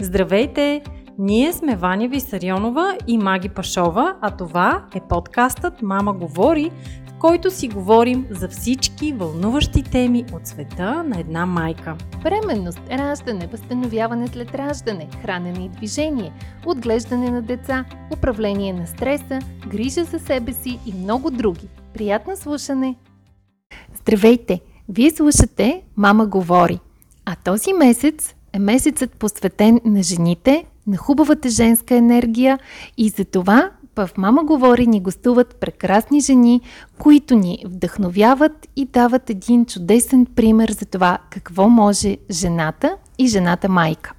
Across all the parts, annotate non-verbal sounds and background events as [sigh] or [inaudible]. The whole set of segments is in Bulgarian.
Здравейте! Ние сме Ваня Висарионова и Маги Пашова, а това е подкастът Мама говори, в който си говорим за всички вълнуващи теми от света на една майка. Бременност, раждане, възстановяване след раждане, хранене и движение, отглеждане на деца, управление на стреса, грижа за себе си и много други. Приятно слушане! Здравейте! Вие слушате Мама говори. А този месец е месецът посветен на жените, на хубавата женска енергия и за това в Мама говори ни гостуват прекрасни жени, които ни вдъхновяват и дават един чудесен пример за това какво може жената и жената майка.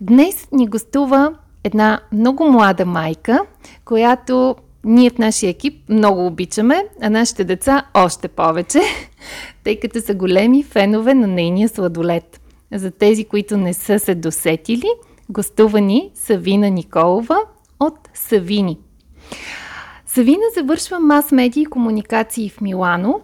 Днес ни гостува една много млада майка, която ние в нашия екип много обичаме, а нашите деца още повече, [laughs] тъй като са големи фенове на нейния сладолет. За тези, които не са се досетили, гостувани Савина Николова от Савини. Савина завършва мас-медии и комуникации в Милано,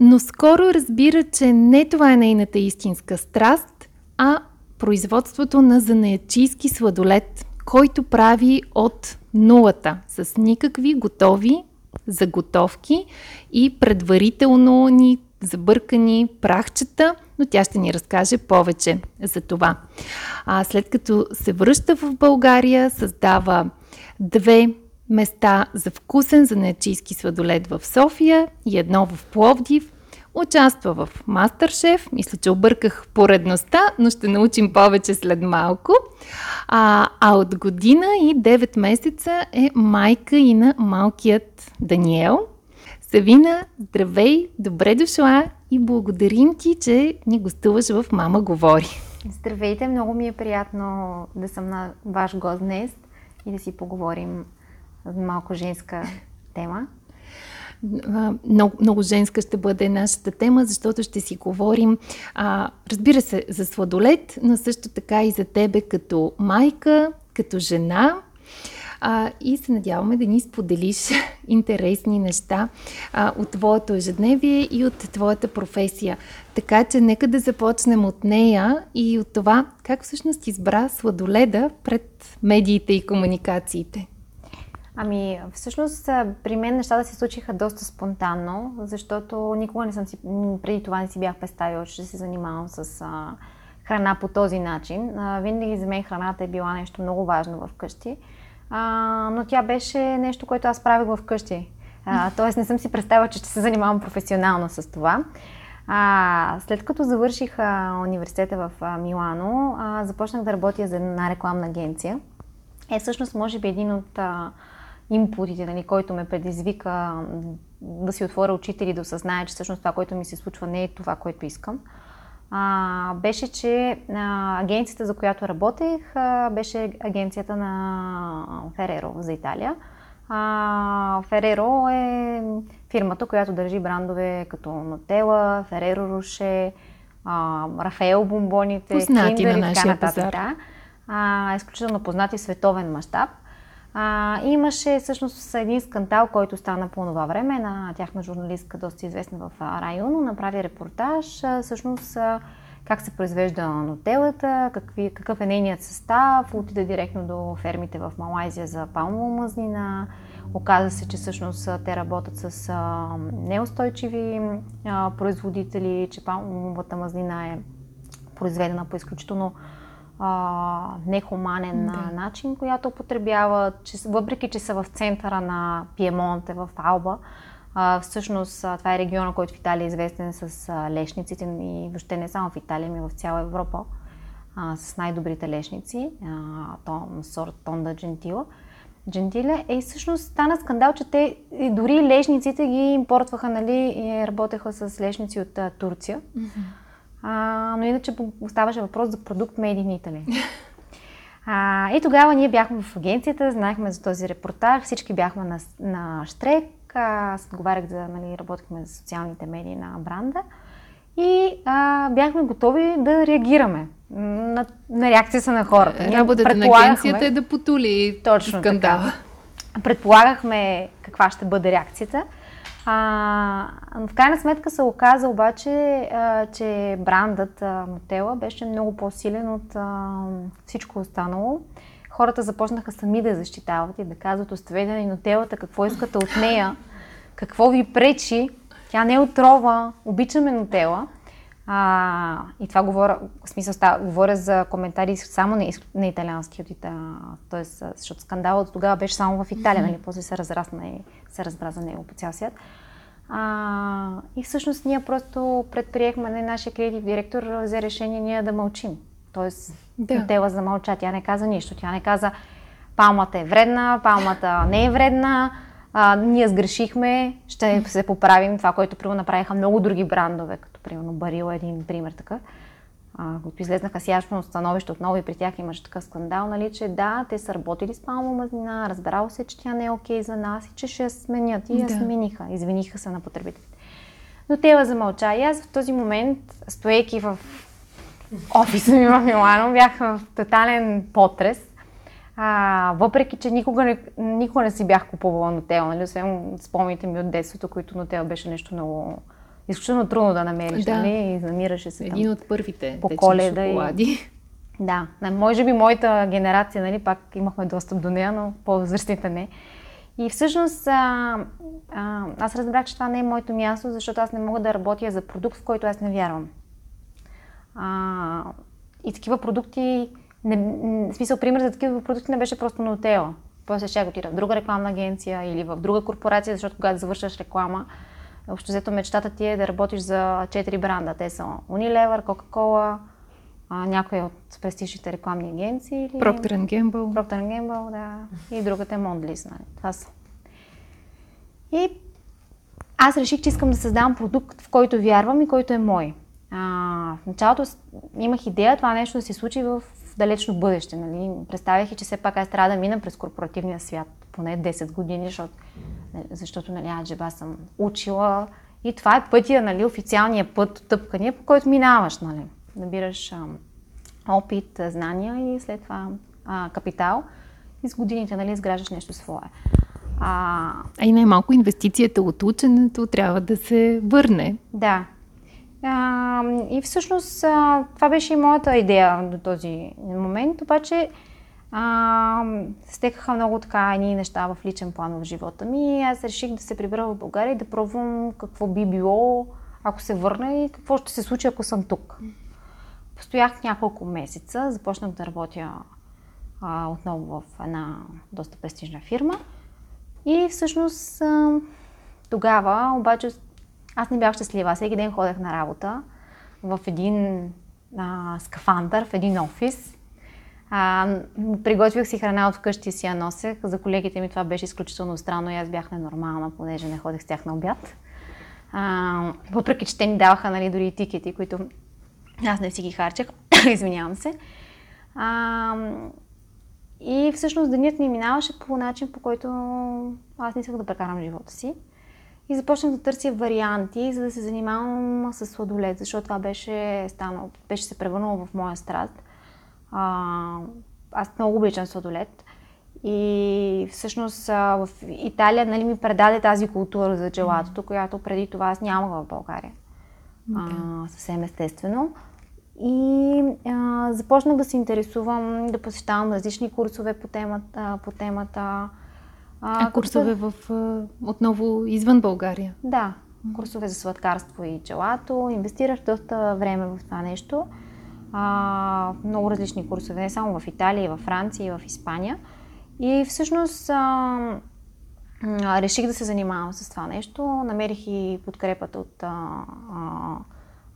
но скоро разбира, че не това е нейната истинска страст, а производството на занаячийски сладолет, който прави от нулата, с никакви готови заготовки и предварително ни забъркани прахчета, но тя ще ни разкаже повече за това. А след като се връща в България, създава две места за вкусен занечийски сладолед в София и едно в Пловдив. Участва в Мастършеф. Мисля, че обърках поредността, но ще научим повече след малко. А, а от година и 9 месеца е майка и на малкият Даниел. Савина, здравей, добре дошла и благодарим ти, че ни гостуваш в Мама говори. Здравейте, много ми е приятно да съм на ваш гост днес и да си поговорим за малко женска тема. Много, много женска ще бъде нашата тема, защото ще си говорим, а, разбира се, за сладолет, но също така и за тебе като майка, като жена, а, и се надяваме да ни споделиш [laughs] интересни неща а, от твоето ежедневие и от твоята професия. Така че нека да започнем от нея и от това как всъщност избра сладоледа пред медиите и комуникациите. Ами, всъщност, при мен нещата се случиха доста спонтанно, защото никога не съм си, преди това не си бях представила, че се занимавам с а, храна по този начин. А, винаги за мен храната е била нещо много важно в къщи, а, но тя беше нещо, което аз правих в къщи. тоест не съм си представила, че ще се занимавам професионално с това. А, след като завърших а, университета в а, Милано, а, започнах да работя за една рекламна агенция. Е, всъщност, може би един от а, импутите, нали, който ме предизвика да си отворя очите и да осъзная, че всъщност това, което ми се случва, не е това, което искам. А, беше, че а, агенцията, за която работех, а, беше агенцията на Фереро за Италия. А, Фереро е фирмата, която държи брандове като Нотела, Фереро Роше, Рафаел бомбоните, Познати Киндер на и така нататък. Да. А, изключително познати световен мащаб. А, имаше всъщност един скандал, който стана по това време. На тяхна журналистка, доста известна в районо, направи репортаж всъщност как се произвежда нотелата, какви, какъв е нейният състав, отида директно до фермите в Малайзия за палмова мазнина. Оказа се, че всъщност те работят с неустойчиви производители, че палмовата мазнина е произведена по изключително а, нехуманен да. начин, която употребяват, че, въпреки че са в центъра на Пиемонте, в Алба, а, всъщност а, това е региона, който в Италия е известен с а, лешниците и въобще не само в Италия, ами в цяла Европа а, с най-добрите лешници, а, то, сорт Тонда Джентила. Джентиле, е всъщност стана скандал, че те дори лешниците ги импортваха, нали, и работеха с лешници от а, Турция. Mm-hmm. А, но иначе оставаше въпрос за продукт Made in Italy. А, и тогава ние бяхме в агенцията, знаехме за този репортаж, всички бяхме на, на штрек, аз отговарях за, нали, работихме за социалните медии на бранда и а, бяхме готови да реагираме на, на реакцията на хората. Ние Работата на агенцията е да потули точно скандала. Така. Предполагахме каква ще бъде реакцията. А, в крайна сметка се оказа обаче, а, че брандът а, Нутела беше много по-силен от а, всичко останало. Хората започнаха сами да защитават и да казват, оставете ни Нутелата, какво искате от нея, какво ви пречи, тя не е отрова, обичаме Нутела. А, и това говоря, в смисъл става, говоря за коментари само на, на италиански, от т.е. защото скандалът тогава беше само в Италия, нали? после се разрасна и се разбра за него по цял свят. А, и всъщност ние просто предприехме, не, нашия креатив директор взе решение ние да мълчим. Тоест, да. Тела замълча, тя не каза нищо. Тя не каза, палмата е вредна, палмата не е вредна, а, ние сгрешихме, ще се поправим. Това, което примерно направиха много други брандове, като примерно Барила, един пример така, които излезнаха с ясно становище отново и при тях имаше такъв скандал, нали, че да, те са работили с палма мазнина, разбрало се, че тя не е окей за нас и че ще я сменят. И я да. смениха, извиниха се на потребителите. Но те замълча. И аз в този момент, стоейки в офиса ми в Милано, бях в тотален потрес. А, въпреки, че никога не, никога не си бях купувала нотел, нали? освен спомните ми от детството, които нотел беше нещо много изключително трудно да намериш, да. нали? И намираше се Един там. от първите по коледа шоколади. И... Да, може би моята генерация, нали, пак имахме достъп до нея, но по-възрастните не. И всъщност а, а, аз разбрах, че това не е моето място, защото аз не мога да работя за продукт, в който аз не вярвам. А, и такива продукти, не, в смисъл, пример за такива продукти не беше просто на отела. После ще отида в друга рекламна агенция или в друга корпорация, защото когато завършваш реклама, Общо взето мечтата ти е да работиш за четири бранда. Те са Unilever, Coca-Cola, някои от престижните рекламни агенции. Или... Procter Gamble. Procter Gamble, да. И другата е Mondelez. Нали? Това са. И аз реших, че искам да създам продукт, в който вярвам и който е мой. А, в началото имах идея това нещо да се случи в далечно бъдеще. Нали? Представях и, че все пак аз трябва да мина през корпоративния свят поне 10 години, защото Нали, защото нали, аджеба съм учила и това е пътя, нали, официалния път, тъпкания, по който минаваш, нали. Набираш а, опит, знания и след това а, капитал и с годините, нали, изграждаш нещо свое. А, а и най-малко инвестицията от ученето трябва да се върне. Да. А, и всъщност а, това беше и моята идея до този момент, обаче а, стекаха много така едни неща в личен план в живота ми и аз реших да се прибера в България и да пробвам какво би било, ако се върна и какво ще се случи, ако съм тук. Постоях няколко месеца, започнах да работя а, отново в една доста престижна фирма и всъщност а, тогава обаче аз не бях щастлива. Всеки ден ходех на работа в един а, скафандър, в един офис а, приготвих си храна от вкъщи и си я носех. За колегите ми това беше изключително странно и аз бях ненормална, понеже не ходех с тях на обяд. А, въпреки, че те ни даваха нали, дори тикети, които аз не си ги харчех. [coughs] Извинявам се. А, и всъщност денят ми минаваше по начин, по който аз не исках да прекарам живота си. И започнах да търся варианти, за да се занимавам с сладолет, защото това беше станало, беше се превърнало в моя страст. А, аз много обичам сладолет. И всъщност в Италия нали, ми предаде тази култура за джелатото, която преди това аз нямах в България. Okay. А, съвсем естествено. И а, започнах да се интересувам, да посещавам различни курсове по темата. По темата а, а курсове в, отново извън България? Да, курсове за сладкарство и джелато. Инвестирах доста време в това нещо а, много различни курсове, не само в Италия, и в Франция, и в Испания. И всъщност а, а, реших да се занимавам с това нещо. Намерих и подкрепата от а, а,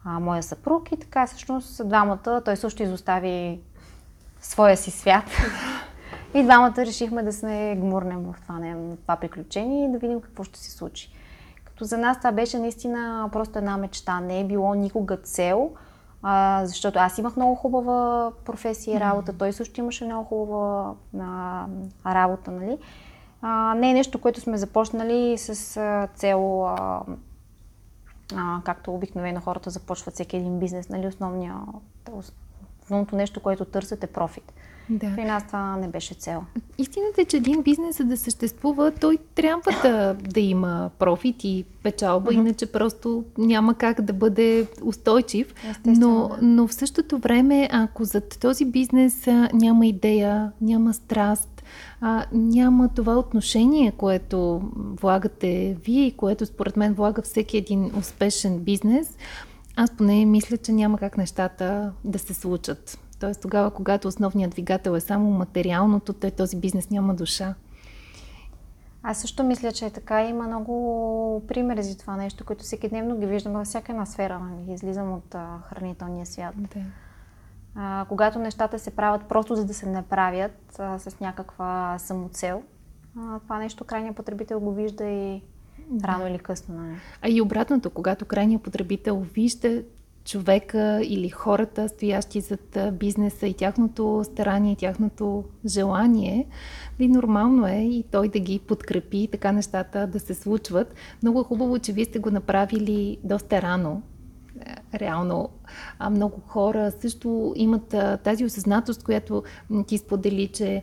а, моя съпруг и така всъщност двамата, той също изостави своя си свят. [laughs] И двамата решихме да сме гмурнем в това, не, в това приключение и да видим какво ще се случи. Като за нас това беше наистина просто една мечта. Не е било никога цел, а, защото аз имах много хубава професия и работа, той също имаше много хубава а, работа, нали? А, не е нещо, което сме започнали с а, цел, а, а, както обикновено хората започват всеки един бизнес, нали? Основния, основното нещо, което търсят е профит. Да. При нас това не беше цел. Истината е, че един бизнес, за да съществува, той трябва да, да има профит и печалба, mm-hmm. иначе просто няма как да бъде устойчив. Но, но в същото време, ако зад този бизнес няма идея, няма страст, а, няма това отношение, което влагате вие и което според мен влага всеки един успешен бизнес, аз поне мисля, че няма как нещата да се случат. Тоест тогава, когато основният двигател е само материалното, той този бизнес няма душа. Аз също мисля, че е така. Има много примери за това нещо, които всеки дневно ги виждаме във всяка една сфера. Нали? Излизам от а, хранителния свят. Да. А, когато нещата се правят просто за да се направят а, с някаква самоцел, а, това нещо крайният потребител го вижда и рано или късно. Нали? А и обратното, когато крайният потребител вижда, човека или хората, стоящи зад бизнеса и тяхното старание, тяхното желание, и нормално е и той да ги подкрепи и така нещата да се случват. Много е хубаво, че вие сте го направили доста рано. Е, реално много хора също имат тази осъзнатост, която ти сподели, че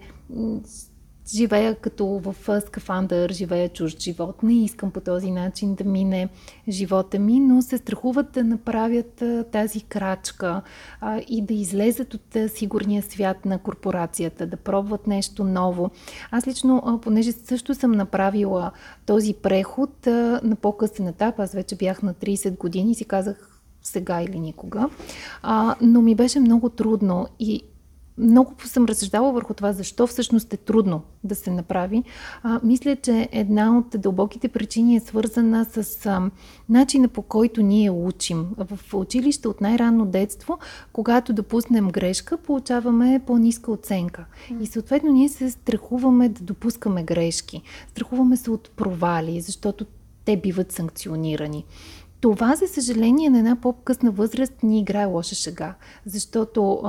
живея като в скафандър, живея чужд живот. Не искам по този начин да мине живота ми, но се страхуват да направят тази крачка а, и да излезат от сигурния свят на корпорацията, да пробват нещо ново. Аз лично, а, понеже също съм направила този преход а, на по-късен етап, аз вече бях на 30 години и си казах сега или никога, а, но ми беше много трудно и много съм разсъждала върху това, защо всъщност е трудно да се направи. А, мисля, че една от дълбоките причини е свързана с а, начина по който ние учим. В училище от най-ранно детство, когато допуснем грешка, получаваме по-ниска оценка. И съответно ние се страхуваме да допускаме грешки. Страхуваме се от провали, защото те биват санкционирани. Това, за съжаление, на една по-късна възраст ни играе лоша шега, защото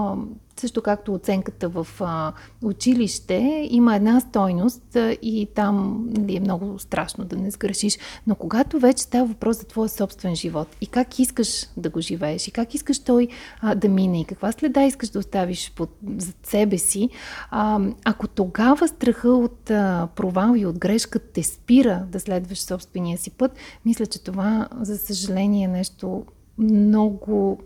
също както оценката в а, училище, има една стойност а, и там нали, е много страшно да не сгрешиш. Но когато вече става въпрос за твоя собствен живот и как искаш да го живееш и как искаш той а, да мине и каква следа искаш да оставиш под, зад себе си, а, ако тогава страха от а, провал и от грешка те спира да следваш собствения си път, мисля, че това, за съжаление, е нещо много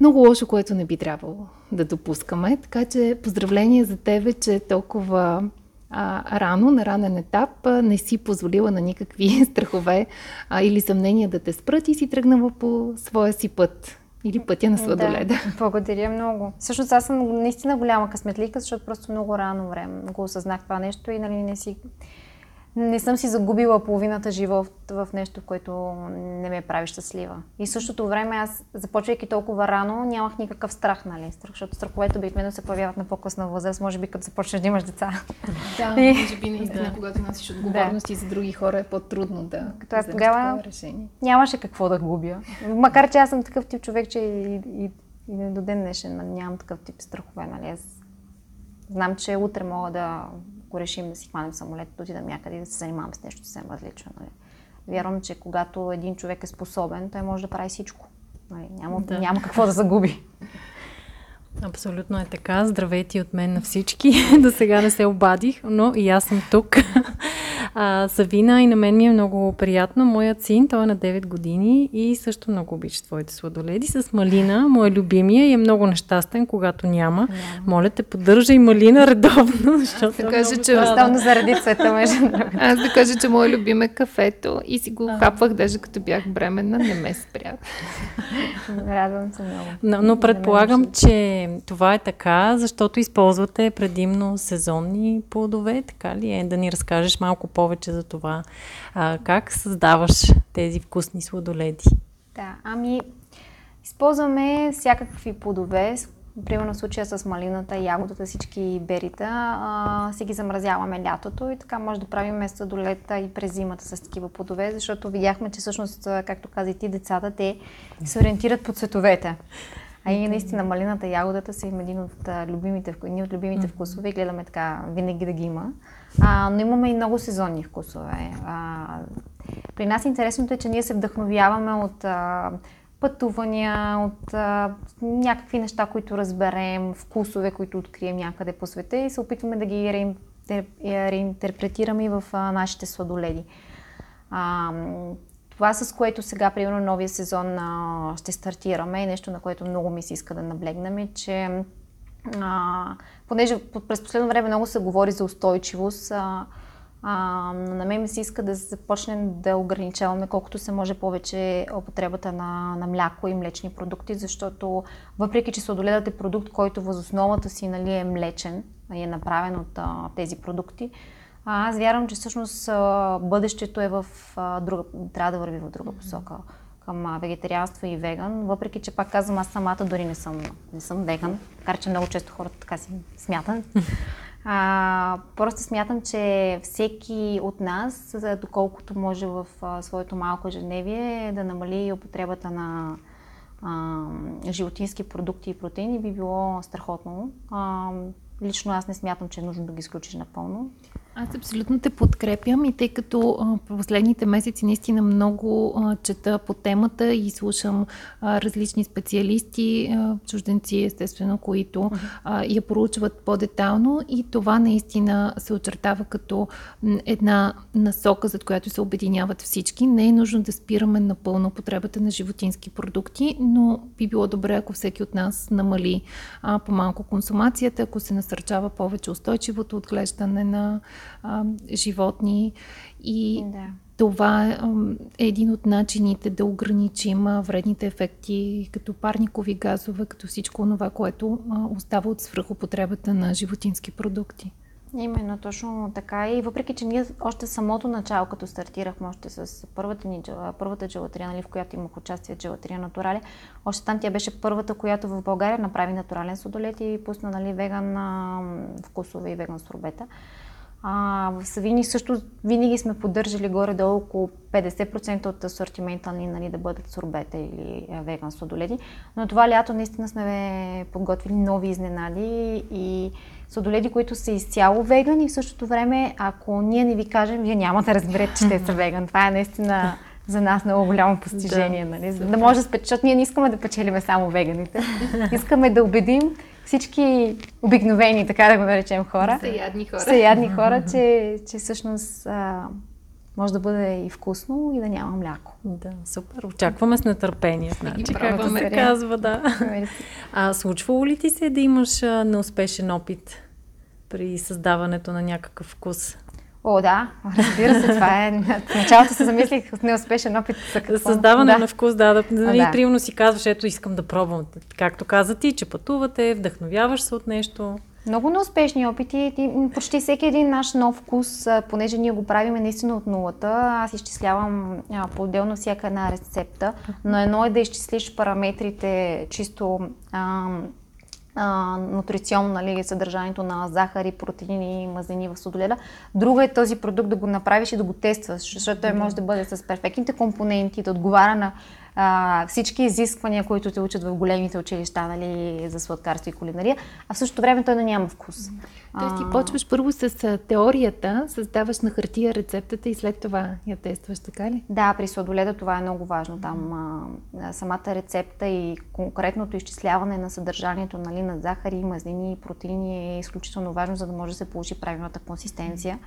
много лошо, което не би трябвало да допускаме. Така че поздравление за тебе, че толкова а, рано, на ранен етап, а, не си позволила на никакви [laughs] страхове а, или съмнения да те спрат и си тръгнала по своя си път. Или пътя на сладоледа. Да, благодаря много. Всъщност аз съм наистина голяма късметлика, защото просто много рано време го осъзнах това нещо и нали, не си не съм си загубила половината живот в нещо, което не ме прави щастлива. И в същото време аз, започвайки толкова рано, нямах никакъв страх, нали? Страх, защото страховете обикновено се появяват на по-късна възраст, може би като започнеш да имаш деца. Да, [laughs] и... може би наистина, да. когато носиш отговорности да. за други хора е по-трудно да Като аз тогава решение. нямаше какво да губя. Макар, че аз съм такъв тип човек, че и, и, и до ден днешен нямам такъв тип страхове, нали? Аз знам, че утре мога да ако решим да си хванем самолет, да отидем някъде и да се занимавам с нещо съвсем различно. Нали. Вярвам, че когато един човек е способен, той може да прави всичко. Нали. Няма, да. няма какво да загуби. Абсолютно е така. Здравейте от мен на всички. [laughs] До сега не се обадих, но и аз съм тук. А, Савина и на мен ми е много приятно. Моят син, той е на 9 години и също много обича твоите сладоледи с малина, моя любимия и е много нещастен, когато няма. Yeah. Моля те, поддържай малина редовно, [laughs] защото да кажа, че оставно заради цвета между [laughs] Аз да кажа, че моя любим е кафето и си го хапвах даже като бях бременна, не ме спря. [laughs] Радвам се много. Но, но предполагам, че това е така, защото използвате предимно сезонни плодове, така ли е? Да ни разкажеш малко повече за това. А, как създаваш тези вкусни сладоледи? Да, ами използваме всякакви плодове, Примерно в случая с малината, ягодата, всички берита, а, си ги замразяваме лятото и така може да правим место до лета и през зимата с такива плодове, защото видяхме, че всъщност, както каза и ти, децата, те се ориентират по цветовете. А и наистина малината, ягодата са им един от любимите, едни от любимите вкусове и гледаме така винаги да ги има. А, но имаме и много сезонни вкусове. А, при нас интересното е, че ние се вдъхновяваме от а, пътувания, от а, някакви неща, които разберем, вкусове, които открием някъде по света и се опитваме да ги реинтер... реинтерпретираме в а, нашите сладоледи. А, това, с което сега, примерно, новия сезон а, ще стартираме и нещо, на което много ми се иска да наблегнем е, че а, понеже през последно време много се говори за устойчивост, а, а, на мен ми се иска да започнем да ограничаваме колкото се може повече употребата на, на мляко и млечни продукти, защото въпреки, че сладоледът е продукт, който възосновата си нали, е млечен и е направен от а, тези продукти, а, аз вярвам, че всъщност а, бъдещето е в а, друга, трябва да върви в друга посока към вегетарианство и веган, въпреки че пак казвам, аз самата дори не съм, не съм веган, макар че много често хората така си смятат. [laughs] А, просто смятам, че всеки от нас, доколкото може в а, своето малко ежедневие, да намали употребата на а, животински продукти и протеини, би било страхотно. А, лично аз не смятам, че е нужно да ги изключиш напълно. Аз абсолютно те подкрепям и тъй като а, последните месеци наистина много а, чета по темата и слушам а, различни специалисти, чужденци естествено, които я проучват по-детално и това наистина се очертава като една насока, за която се обединяват всички. Не е нужно да спираме напълно потребата на животински продукти, но би било добре, ако всеки от нас намали по-малко консумацията, ако се насърчава повече устойчивото отглеждане на а, животни и да. това е един от начините да ограничим вредните ефекти като парникови газове, като всичко това, което остава от свръхопотребата на животински продукти. Именно, точно така. И въпреки, че ние още самото начало, като стартирахме още с първата, ни, първата джелатрия, нали, в която имах участие джелатрия натурали, още там тя беше първата, която в България направи натурален сладолет и пусна нали, веган вкусове и веган сурбета. А, в Савини също винаги сме поддържали горе-долу около 50% от асортимента ни нали, да бъдат сурбета или веган сладоледи. Но това лято наистина сме подготвили нови изненади и сладоледи, които са изцяло веган и в същото време, ако ние не ви кажем, вие няма да разберете, че те са веган. Това е наистина за нас много голямо постижение. Да, нали? Да може да спечат. Ние не искаме да печелиме само веганите. [laughs] Искаме да убедим всички обикновени, така да го наречем хора. Съядни хора. Съядни хора, че, че всъщност а, може да бъде и вкусно и да няма мляко. Да, супер. Очакваме с нетърпение. Значи, както се казва, да. А случвало ли ти се да имаш неуспешен опит при създаването на някакъв вкус? О, да, разбира се, това е. В началото се замислих от неуспешен опит за какво. Създаване да. на вкус, да. да, нали, да. Примерно си казваш, ето искам да пробвам. Както каза ти, че пътувате, вдъхновяваш се от нещо. Много неуспешни опити. Почти всеки един наш нов вкус, понеже ние го правиме наистина от нулата, аз изчислявам по-отделно всяка една рецепта, но едно е да изчислиш параметрите чисто а, нутриционно нали, съдържанието на захари, протеини, мазнини в сладоледа. Друго е този продукт да го направиш и да го тестваш, защото той може да бъде с перфектните компоненти, да отговаря на а, всички изисквания, които те учат в големите училища нали, за сладкарство и кулинария, а в същото време той да няма вкус. Тоест ти почваш първо с теорията, създаваш на хартия рецептата и след това я тестваш, така ли? Да, при сладоледа това е много важно. Там а, самата рецепта и конкретното изчисляване на съдържанието нали, на захари, мазнини и протеини е изключително важно, за да може да се получи правилната консистенция.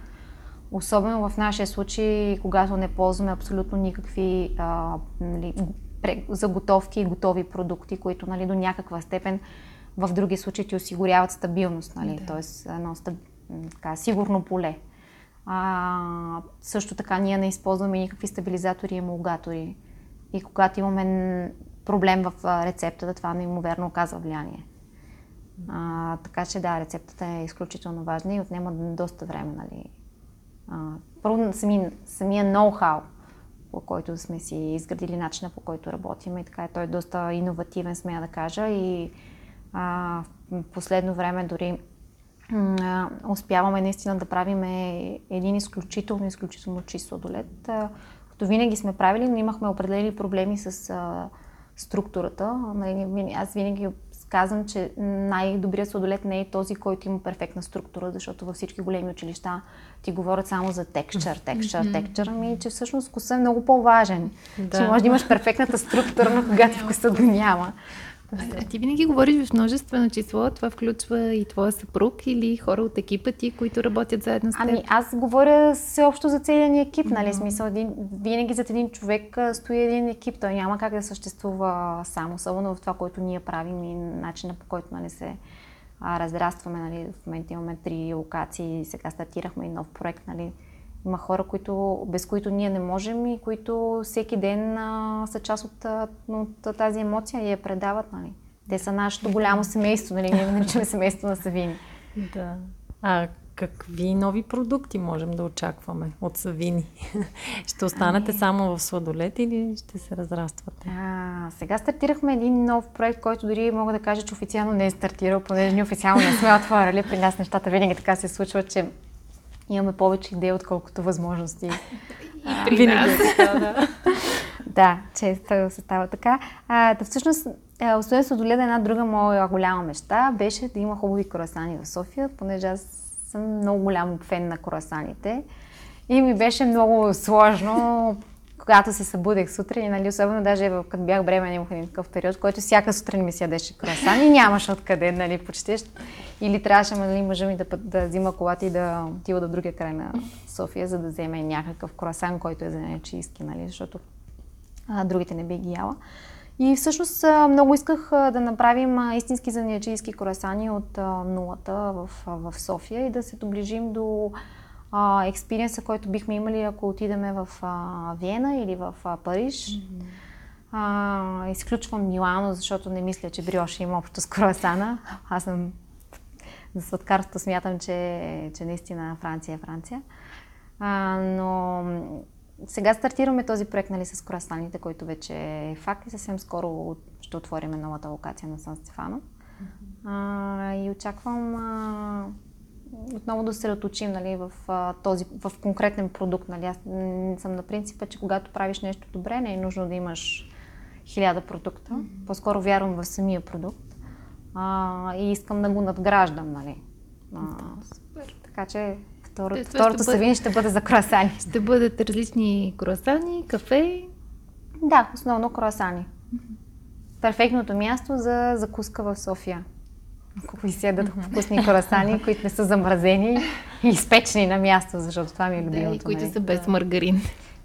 Особено в нашия случай, когато не ползваме абсолютно никакви а, нали, заготовки и готови продукти, които нали, до някаква степен в други случаи ти осигуряват стабилност, нали? Да. т.е. едно стаб... така, сигурно поле. А, също така ние не използваме никакви стабилизатори и емулгатори. И когато имаме проблем в рецептата, това неимоверно оказва влияние. А, така че да, рецептата е изключително важна и отнема доста време. Нали? Първо сами, самия ноу-хау, по който сме си изградили начина по който работим и така той е доста иновативен, смея да кажа и а, в последно време дори а, успяваме наистина да правим един изключително, изключително чист сладолет. Като винаги сме правили, но имахме определени проблеми с а, структурата. Нали, аз винаги казвам, че най-добрият сладолет не е този, който има перфектна структура, защото във всички големи училища ти говорят само за текчър, текчър, текчър, ами че всъщност вкусът е много по-важен. Да. Че може да имаш перфектната структура, но когато вкусът го няма. А, а ти винаги говориш в множествено число. Това включва и твоя съпруг или хора от екипа ти, които работят заедно с теб? Ами аз говоря всеобщо за целия ни екип, нали? Mm-hmm. Смисъл, един, винаги зад един човек стои един екип. Той няма как да съществува само, особено в това, което ние правим и начина по който нали, се а, разрастваме. Нали? В момента имаме три локации, сега стартирахме и нов проект. Нали? Има хора, които, без които ние не можем и които всеки ден а, са част от, от тази емоция и я предават. Нали. Те са нашето голямо семейство, нали? ние наричаме семейство на Савини. Да. А какви нови продукти можем да очакваме от Савини? [laughs] ще останете ами... само в сладолет или ще се разраствате? А, сега стартирахме един нов проект, който дори мога да кажа, че официално не е стартирал, понеже ние официално не сме отворили. При нас нещата винаги така се случва, че имаме повече идеи, отколкото възможности. И при нас. Да, да, често се става така. А, да, всъщност, освен Сладоледа, една друга моя голяма мечта беше да има хубави круасани в София, понеже аз съм много голям фен на круасаните. И ми беше много сложно когато се събудех сутрин, нали, особено даже като бях бременна, имах един такъв период, който всяка сутрин ми се ядеше круасан и нямаше откъде, нали, почти. Или трябваше нали, мъжа ми да, да взима колата и да отива до другия край на София, за да вземе някакъв круасан, който е за нечийски, нали, защото а, другите не би ги яла. И всъщност много исках да направим истински занаячийски круасани от нулата в, в София и да се доближим до експириенса, който бихме имали, ако отидеме в а, Виена или в а, Париж. Mm-hmm. А, изключвам Милано, защото не мисля, че Бриош има общо с круасана. Аз съм за сладкарството смятам, че, че наистина Франция е Франция. А, но сега стартираме този проект нали, с круасаните, който вече е факт и съвсем скоро ще отворим новата локация на Сан Стефано. Mm-hmm. А, и очаквам а, отново да се раточим нали, в, а, този, в конкретен продукт. Нали. Аз съм на принципа, че когато правиш нещо добре, не е нужно да имаш хиляда продукта. Mm-hmm. По-скоро вярвам в самия продукт а, и искам да го надграждам. Нали. А, Супер. Така че второто, Те, второто ще бъде... ще бъде за круасани. Ще бъдат различни круасани, кафе? Да, основно круасани. Mm-hmm. Перфектното място за закуска в София ако седат mm-hmm. вкусни корасани, които не са замразени и изпечени на място, защото това ми е любимото. Да, и които нали? са без маргарин.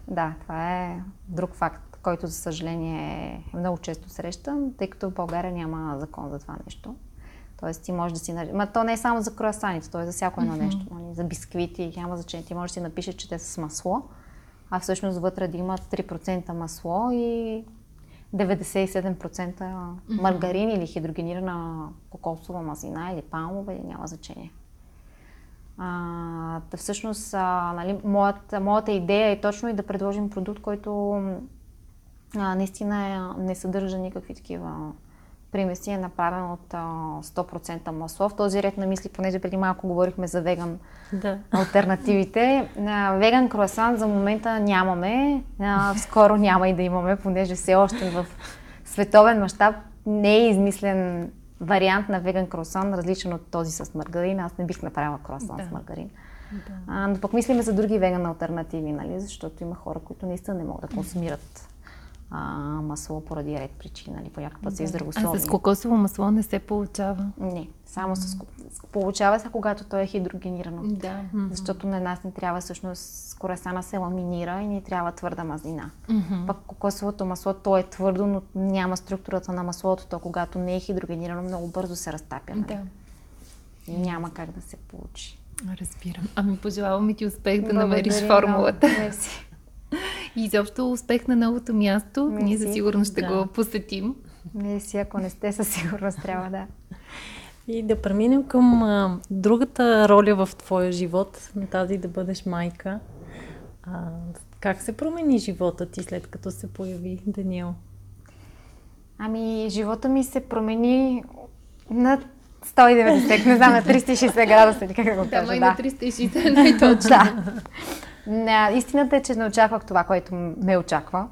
Да, това е друг факт, който за съжаление много често срещам, тъй като в България няма закон за това нещо. Тоест ти можеш да си... Ма то не е само за круасаните, то е за всяко едно mm-hmm. нещо. Нали? За бисквити, няма значение. Ти можеш да си напишеш, че те са с масло, а всъщност вътре да имат 3% масло и 97% маргарин или хидрогенирана кокосова мазнина или палмова, или няма значение. А, да всъщност, а, нали, моята, моята идея е точно и да предложим продукт, който а, наистина е, не съдържа никакви такива примеси е направен от а, 100% масло. В този ред на мисли, понеже преди малко говорихме за веган да. альтернативите. Веган круасан за момента нямаме. Скоро няма и да имаме, понеже все още в световен мащаб не е измислен вариант на веган круасан, различен от този с маргарин. Аз не бих направила круасан да. с маргарин. Да. А, но пък мислиме за други веган альтернативи, нали? защото има хора, които наистина не могат да консумират а, масло поради ред причини, нали, по някакъв път да. са здравословни. А с кокосово масло не се получава? Не, само с... Получава се, когато то е хидрогенирано. Да. Защото на нас не трябва всъщност коресана се ламинира и ни трябва твърда мазнина. Mm-hmm. Пък кокосовото масло, то е твърдо, но няма структурата на маслото, то когато не е хидрогенирано, много бързо се разтапя. Нали? Да. Няма как да се получи. Разбирам. Ами пожелавам и ти успех да Благодаря, намериш формулата. Мерси. [laughs] И изобщо успех на новото място. Мерси. Ние за сигурност ще да. го посетим. си, ако не сте, със сигурност трябва да. И да преминем към а, другата роля в твоя живот, на тази да бъдеш майка. А, как се промени живота ти след като се появи Даниел? Ами, живота ми се промени на 190, не знам, на 360 градуса, как го кажа. Да, и на 360 най-точно. да. [laughs] Не, истината е, че не очаквах това, което ме очаква.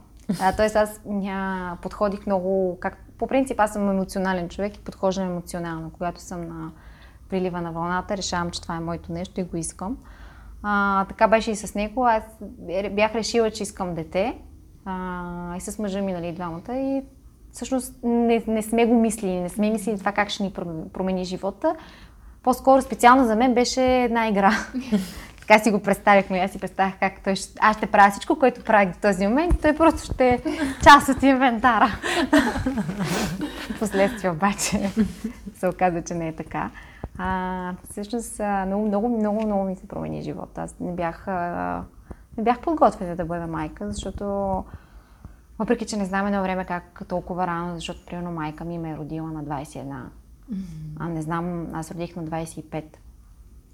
Тоест аз ня, подходих много, как, по принцип аз съм емоционален човек и подхождам емоционално. Когато съм на прилива на вълната, решавам, че това е моето нещо и го искам. А, така беше и с него. Аз бях решила, че искам дете. А, и с мъжа ми, нали, двамата. И всъщност не, не сме го мислили, не сме мислили това как ще ни промени живота. По-скоро специално за мен беше една игра. [laughs] така си го представихме. Аз си представях как той ще... Аз ще правя всичко, което правих до този момент. Той просто ще е част от инвентара. Последствие обаче се оказа, че не е така. А, всъщност много, много, много, много ми се промени живота. Аз не бях, не бях подготвена да бъда майка, защото въпреки, че не знам едно време как толкова рано, защото примерно майка ми ме е родила на 21. Mm-hmm. А не знам, аз родих на 25.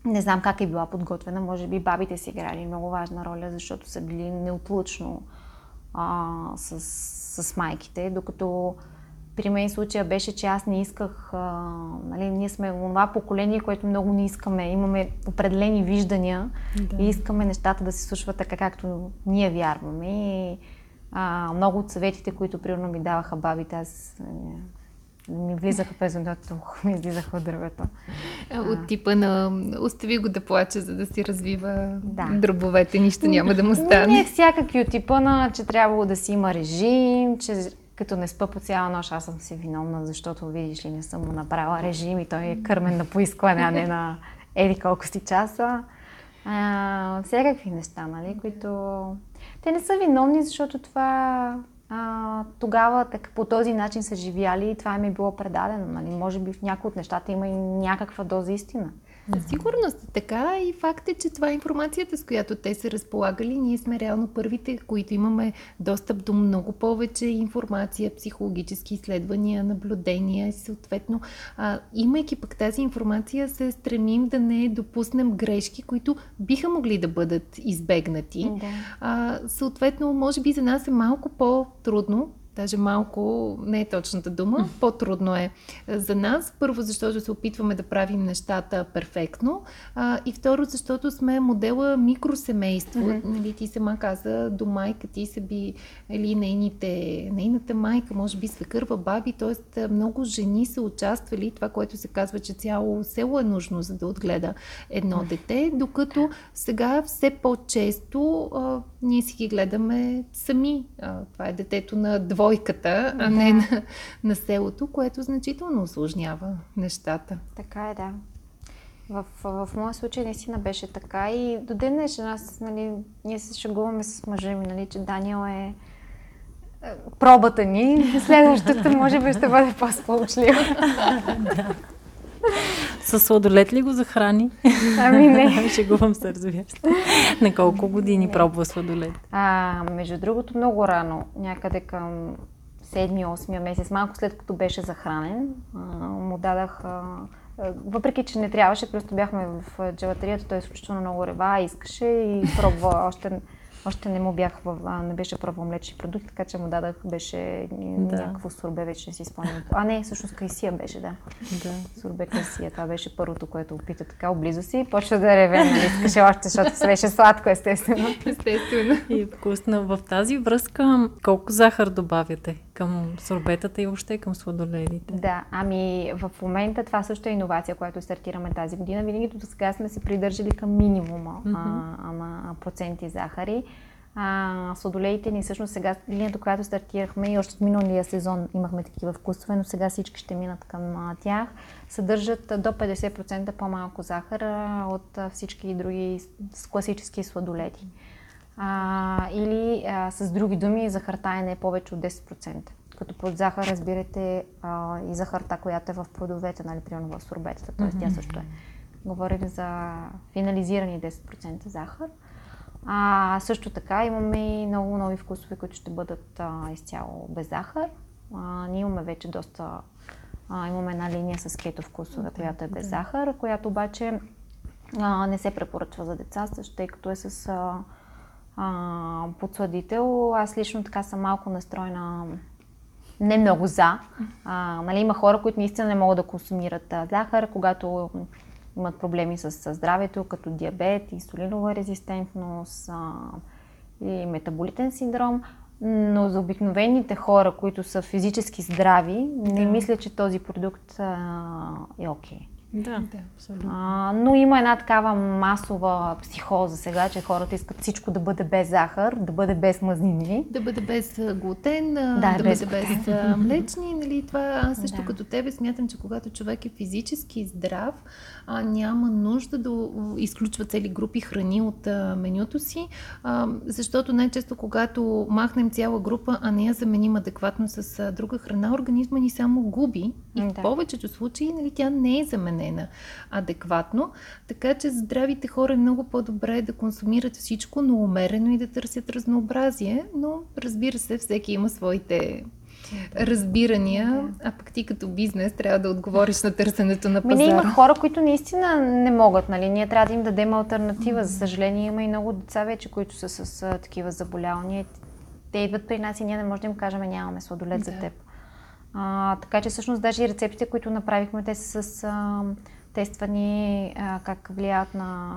Не знам как е била подготвена. Може би бабите си играли много важна роля, защото са били неотлучно а, с, с майките, докато при мен случая беше, че аз не исках, а, нали, ние сме това поколение, което много не искаме. Имаме определени виждания да. и искаме нещата да се случват така, както ние вярваме. И, а, много от съветите, които примерно ми даваха бабите, аз ми влизаха през едното [laughs] ми излизаха от дървето. От типа на остави го да плаче, за да си развива да. дробовете, нищо няма да му стане. Не всякакви от типа на, че трябвало да си има режим, че като не спа по цяла нощ, аз съм си виновна, защото видиш ли не съм му направила режим и той е кърмен на поискване, а не на [laughs] еди колко си часа. А, всякакви неща, нали, които... Те не са виновни, защото това а, тогава така, по този начин са живяли и това им е било предадено. Нали? Може би в някои от нещата има и някаква доза истина. Със сигурност е така и факт е, че това е информацията, с която те са разполагали. Ние сме реално първите, които имаме достъп до много повече информация, психологически изследвания, наблюдения и съответно, а, имайки пък тази информация, се стремим да не допуснем грешки, които биха могли да бъдат избегнати. Да. А, съответно, може би за нас е малко по-трудно даже малко, не е точната дума, по-трудно е за нас. Първо, защото се опитваме да правим нещата перфектно а, и второ, защото сме модела микросемейство. Mm-hmm. Нали, ти сама каза, до майка ти са би или нейните, нейната майка, може би свекърва, баби, т.е. много жени са участвали, това, което се казва, че цяло село е нужно, за да отгледа едно mm-hmm. дете, докато сега все по-често а, ние си ги гледаме сами. А, това е детето на двойката, а да. не на, на селото, което значително осложнява нещата. Така е, да. В, в, в моя случай наистина беше така и до ден днешен аз, нали, ние се шегуваме с мъжа ми, нали, че Даниел е, е пробата ни. Следващата може би ще бъде по-сполучлива. [laughs] С сладолет ли го захрани? Ами не. [laughs] Шегувам се, разбира се. На колко години не. пробва сладолет? А, между другото, много рано. Някъде към 7-8 месец, малко след като беше захранен, а, му дадах а, въпреки, че не трябваше, просто бяхме в джелатерията, той изключително много рева, искаше и пробва още още не му бях, в, не беше пробвал млечни продукти, така че му дадах, беше да. някакво сурбе, вече не си спомням. А не, всъщност кайсия беше, да. да. Сурбе кайсия, това беше първото, което опита така, облизо си и почва да реве, нали, искаше още, защото се беше сладко, естествено. Естествено. И вкусно. В тази връзка, колко захар добавяте към сорбетата и въобще към сладоледите? Да, ами в момента това също е иновация, която стартираме тази година. Винаги до сега сме се придържали към минимума mm-hmm. а, на проценти захари. А, сладолеите ни всъщност сега, линията, която стартирахме и още от миналия сезон имахме такива вкусове, но сега всички ще минат към а, тях, съдържат до 50% по-малко захар а, от а, всички други с класически сладолети. А, или а, с други думи, захарта е не повече от 10%. Като под захар разбирате а, и захарта, която е в плодовете, нали, примерно в сурбетата, т.е. Mm-hmm. тя също е. Говорим за финализирани 10% захар. А, също така имаме и много нови вкусове, които ще бъдат а, изцяло без захар. А, ние имаме вече доста... А, имаме една линия с кето вкусове, която е без захар, която обаче а, не се препоръчва за деца, също тъй като е с а, а, подсладител. Аз лично така съм малко настроена не много за. А, нали, има хора, които наистина не могат да консумират а, захар, когато имат проблеми с, с здравето, като диабет, инсулинова резистентност а, и метаболитен синдром. но за обикновените хора, които са физически здрави, не Да. мисля, че този продукт а, е окей. Да. Да, абсолютно. А, но има една такава масова психоза сега, че хората искат всичко да бъде без захар, да бъде без мазнини. Да бъде без глутен, Да, да, без бъде без млечни, нали, това аз също Да. като тебе смятам, че когато човек е физически здрав, а, няма нужда да изключва цели групи храни от а, менюто си, а, защото най-често когато махнем цяла група, а не я заменим адекватно с а, друга храна, организма ни само губи и в Да. повечето случаи нали, тя не е заменена адекватно, така че здравите хора е много по-добре да консумират всичко, но умерено и да търсят разнообразие, но разбира се, всеки има своите разбирания, а пък ти като бизнес трябва да отговориш на търсенето на Ми не пазара. има хора, които наистина не могат, нали? Ние трябва да им дадем альтернатива. За съжаление има и много деца вече, които са с а, такива заболявания. Те идват при нас и ние не можем да им кажем, нямаме сладолед за Да. теб. А, така че всъщност даже и рецептите, които направихме, те са с а, тествани а, как влияят на,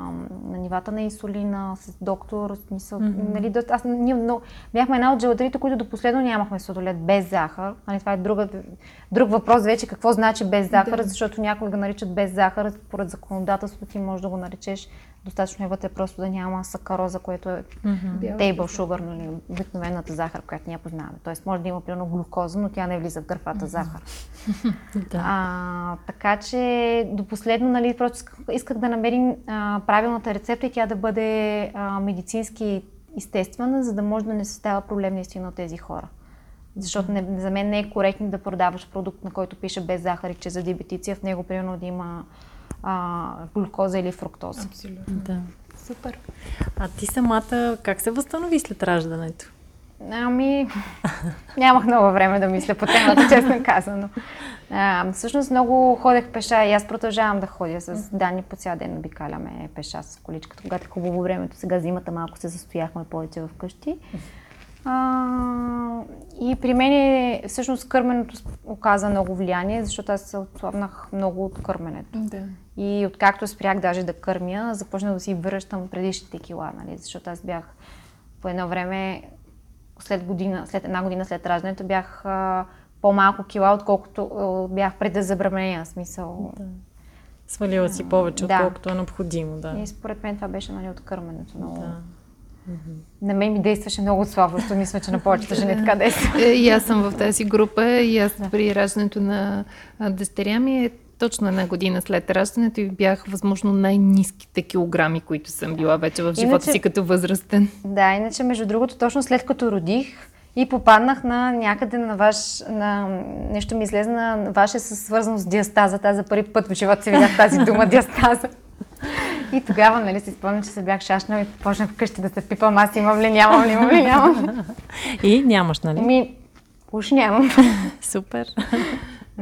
на нивата на инсулина, с доктор, смисъл, Мгм. нали, да, аз, ние много, бяхме една от желадарите, които до последно нямахме сладолед без захар. Нали, това е друга, друг въпрос вече какво значи без захар, Да. защото някои го наричат без захар, според законодателството ти можеш да го наречеш достатъчно е вътре просто да няма сакароза, което е table захар. sugar, нали, обикновената захар, която ние познаваме. Тоест може да има примерно глюкоза, но тя не влиза в графата захар. [laughs] Да. А, така че до последно, нали, просто исках, да намерим а, правилната рецепта и тя да бъде а, медицински естествена, за да може да не се става проблем наистина от тези хора. Защото не, за мен не е коректно да продаваш продукт, на който пише без захар и че за диабетици, а в него примерно да има а, глюкоза или фруктоза. Абсолютно. да. Супер. А ти самата как се възстанови след раждането? Ами, [laughs] нямах много време да мисля по темата, [laughs] честно казано. А, всъщност много ходех пеша и аз продължавам да ходя с Дани по цял ден обикаляме пеша с количката, когато е хубаво времето. Сега зимата малко се застояхме повече вкъщи. А, и при мен е, всъщност кърменето оказа много влияние, защото аз се отслабнах много от кърменето. Да. И откакто спрях даже да кърмя, започнах да си връщам предишните кила, нали? защото аз бях по едно време, след, година, след една година след раждането, бях а, по-малко кила, отколкото а, бях преди забременение, в смисъл. Да. Свалила си повече, Да. отколкото е необходимо, да. И според мен това беше нали, от кърменето. Много... да. На мен ми действаше много слабо, мисля, че на повечето жени така действа. Е, И аз съм в тази група и аз при раждането на дъщеря ми е точно една година след раждането и бях възможно най-низките килограми, които съм била вече в живота Иначе- си като възрастен. Да, иначе между другото, точно след като родих и попаднах на някъде на ваш, на нещо ми излезе на ваше със свързано с диастаза. Аз за първи път в живота си видях тази дума [laughs] диастаза. И тогава, нали, си спомням, че се бях шашнала и почнах вкъщи да се пипам, аз имам ли, нямам ли, имам ли, нямам. И нямаш, нали? Ми, уж нямам. Супер.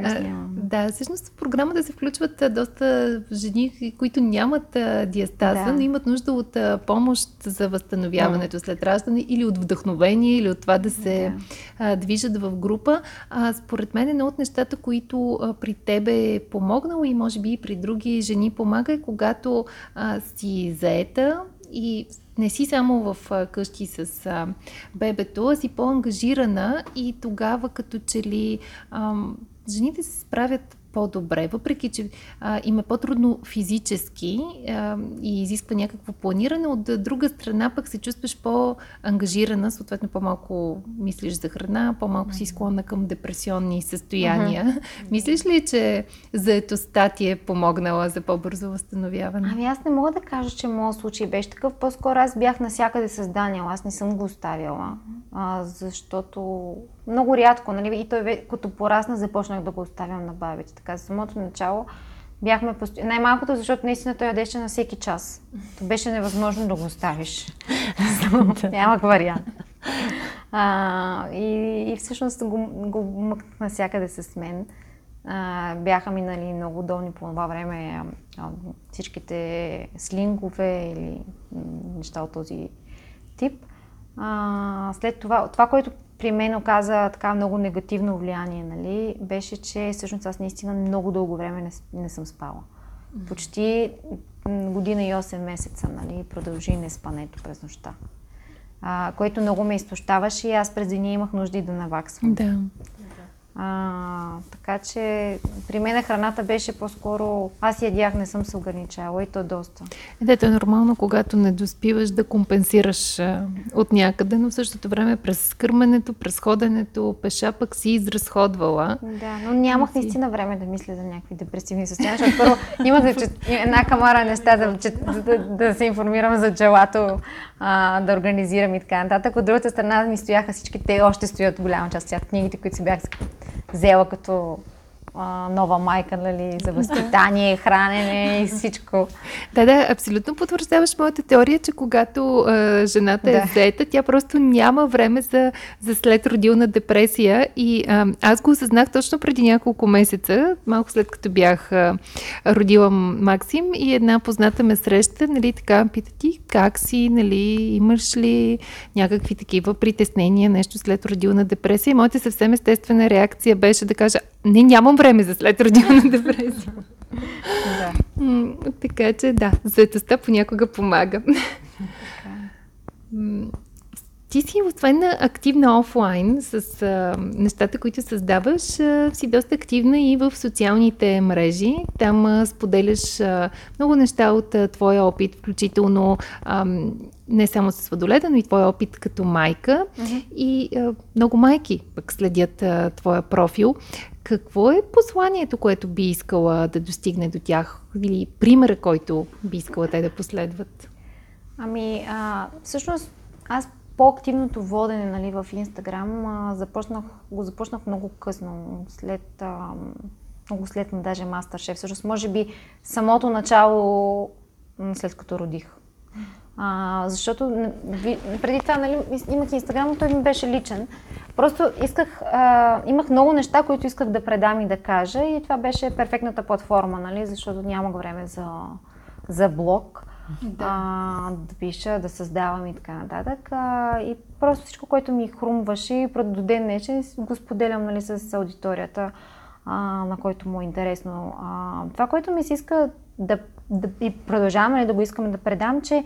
А, нямам. да, всъщност в програмата се включват доста жени, които нямат диастаза, Да. но имат нужда от помощ за възстановяването след раждане или от вдъхновение, или от това да се а, движат в група. А, според мен едно от нещата, които при тебе е помогнало и може би и при други жени помага е когато а, си заета и не си само в а, къщи с а, бебето, а си по-ангажирана и тогава като че ли ам, жените се справят по-добре, въпреки че а, им е по-трудно физически а, и изисква някакво планиране, от друга страна пък се чувстваш по-ангажирана, съответно по-малко мислиш за храна, по-малко си склонна към депресионни състояния. [laughs] Мислиш ли, че заетостта ти е помогнала за по-бързо възстановяване? Ами аз не мога да кажа, че моят случай беше такъв. По-скоро аз бях насякъде с Даниел. Аз не съм го оставяла. А, защото много рядко, нали, и той като порасна, започнах да го оставям на бабите. Така, за самото начало бяхме посто... Най-малкото, защото наистина той ядеше на всеки час. То беше невъзможно да го оставиш. [laughs] Нямах вариант. А, и, и всъщност го, го мъкнах навсякъде с мен. А, бяха минали много удобни по това време а, всичките слингове или неща от този тип. А, след това, това, което при мен оказа така много негативно влияние, нали, беше, че всъщност аз наистина много дълго време не, не съм спала. Почти година и 8 месеца, нали, продължи неспането през нощта. а, което много ме изтощаваше и аз през деня имах нужда и да наваксвам. Да. А, така че при мен храната беше по-скоро... Аз ядях, не съм се ограничавала и то доста. Дето е нормално, когато не доспиваш да компенсираш а, от някъде, но в същото време през кърменето, през ходенето, пеша пък си изразходвала. Да, но нямах наистина време да мисля за някакви депресивни състояния, защото първо имах да чет, една камара неща да, чет, да, да, се информирам за джелато, а, да организирам и така нататък. От другата страна ми стояха всички, те още стоят голяма част от книгите, които си бях взела като а, нова майка, нали, за възпитание, хранене и всичко. Да, да, абсолютно потвърждаваш моята теория, че когато а, жената е да. е заета, тя просто няма време за, за след родилна депресия и а, аз го осъзнах точно преди няколко месеца, малко след като бях а, родила Максим и една позната ме среща, нали, така, пита ти как си, нали, имаш ли някакви такива притеснения, нещо след родилна депресия и моята съвсем естествена реакция беше да кажа, не, нямам време за след родилна [laughs] депресия. да. Така че да, заедостта понякога помага. Ти си, освен активна офлайн с а, нещата, които създаваш, а, си доста активна и в социалните мрежи. Там а, споделяш а, много неща от а, твоя опит, включително а, не само с водоледа, но и твоя опит като майка. Uh-huh. И а, много майки пък следят а, твоя профил. Какво е посланието, което би искала да достигне до тях? Или примера, който би искала те да последват? Ами, а, всъщност, аз по-активното водене нали, в Инстаграм започнах, го започнах много късно, след, а, много след на даже Мастер Всъщност, може би самото начало, след като родих. А, защото преди това нали, имах Инстаграм, той ми беше личен. Просто исках, а, имах много неща, които исках да предам и да кажа и това беше перфектната платформа, нали, защото нямах време за, за блог. Да. А, да пиша, да създавам и така нататък. А, и просто всичко, което ми хрумваше до ден днешен го споделям нали, с аудиторията, а, на който му е интересно. А, това, което ми се иска да, да и продължаваме нали, да го искаме да предам, че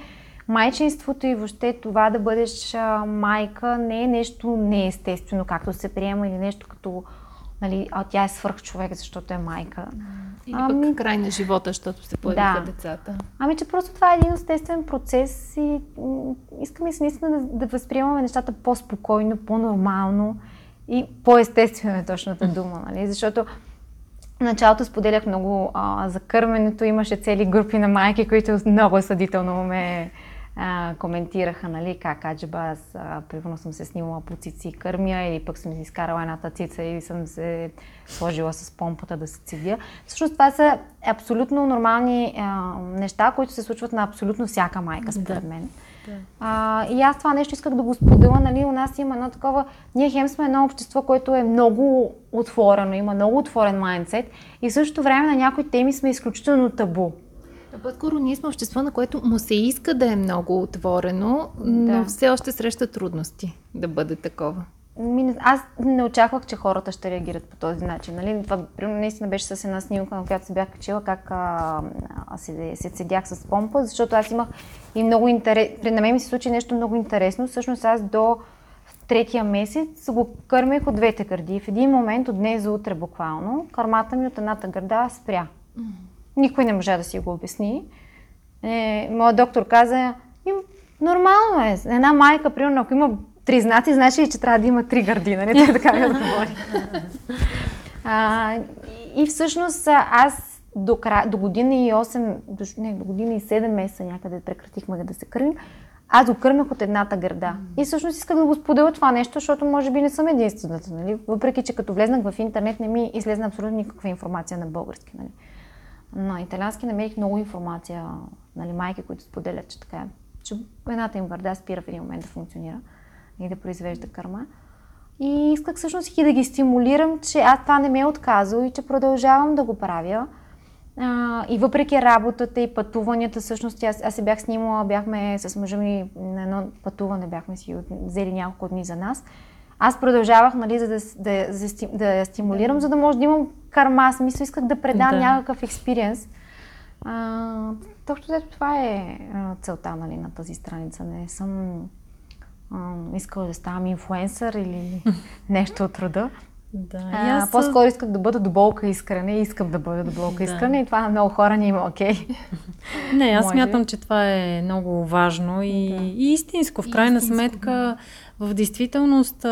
майчинството и въобще това да бъдеш а, майка не е нещо неестествено, както се приема или нещо като нали, а тя е свърх човек, защото е майка. Или ами, пък край на живота, защото се появиха да. децата. Ами, че просто това е един естествен процес и искаме се наистина да, да възприемаме нещата по-спокойно, по-нормално и по-естествено е точната дума, нали? Защото началото споделях много а, за кърменето, имаше цели групи на майки, които много съдително ме а, коментираха, нали, как аджеба, аз а, примерно съм се снимала по цици и кърмя или пък съм си изкарала едната цица и съм се сложила с помпата да се цедя. Всъщност това са абсолютно нормални а, неща, които се случват на абсолютно всяка майка, според мен. Да. А, и аз това нещо исках да го споделя, нали, у нас има едно такова, ние хем сме едно общество, което е много отворено, има много отворен майндсет и в същото време на някои теми сме изключително табу. По-скоро ние сме общество, на което му се иска да е много отворено, но да. все още среща трудности да бъде такова. Аз не очаквах, че хората ще реагират по този начин. Нали? Това наистина беше с една снимка, на която се бях качила, как а, а, се, се седях с помпа, защото аз имах и много интерес. На мен ми се случи нещо много интересно. Всъщност аз до третия месец го кърмех от двете гърди. В един момент, от днес за утре буквално, кърмата ми от едната гърда спря. Mm-hmm. Никой не можа да си го обясни. Е, моят доктор каза, нормално е. Една майка, примерно, ако има три знаци, значи, че трябва да има три гърди, нали? Той така ми отговори. а, и всъщност аз до, кра... до година и 8, до, не, до година и 7 месеца някъде прекратихме да се кърмим, аз го от едната гърда. И всъщност исках да го споделя това нещо, защото може би не съм единствената. Нали? Въпреки, че като влезнах в интернет не ми излезна абсолютно никаква информация на български. Нали? На италиански намерих много информация, нали, майки, които споделят, че така е, че едната им гърда спира в един момент да функционира и да произвежда кърма. И исках всъщност и да ги стимулирам, че аз това не ме е отказал и че продължавам да го правя. А, и въпреки работата и пътуванията, всъщност аз, аз се бях снимала, бяхме с мъжа ми на едно пътуване, бяхме си взели няколко дни за нас. Аз продължавах, нали, за да, да, да, да я стимулирам, за да може да имам карма. Смисъл, исках да предам да. някакъв експириенс. точно това е целта нали, на тази страница. Не съм искала да ставам инфуенсър или [laughs] нещо от рода. Да, а, аз... По-скоро исках да бъда до болка искране, искам да бъда до болка да. искране и това на много хора не има окей. Okay. [laughs] Не, аз смятам, че това е много важно и, да. и истинско. В крайна истинско, сметка, да. в действителност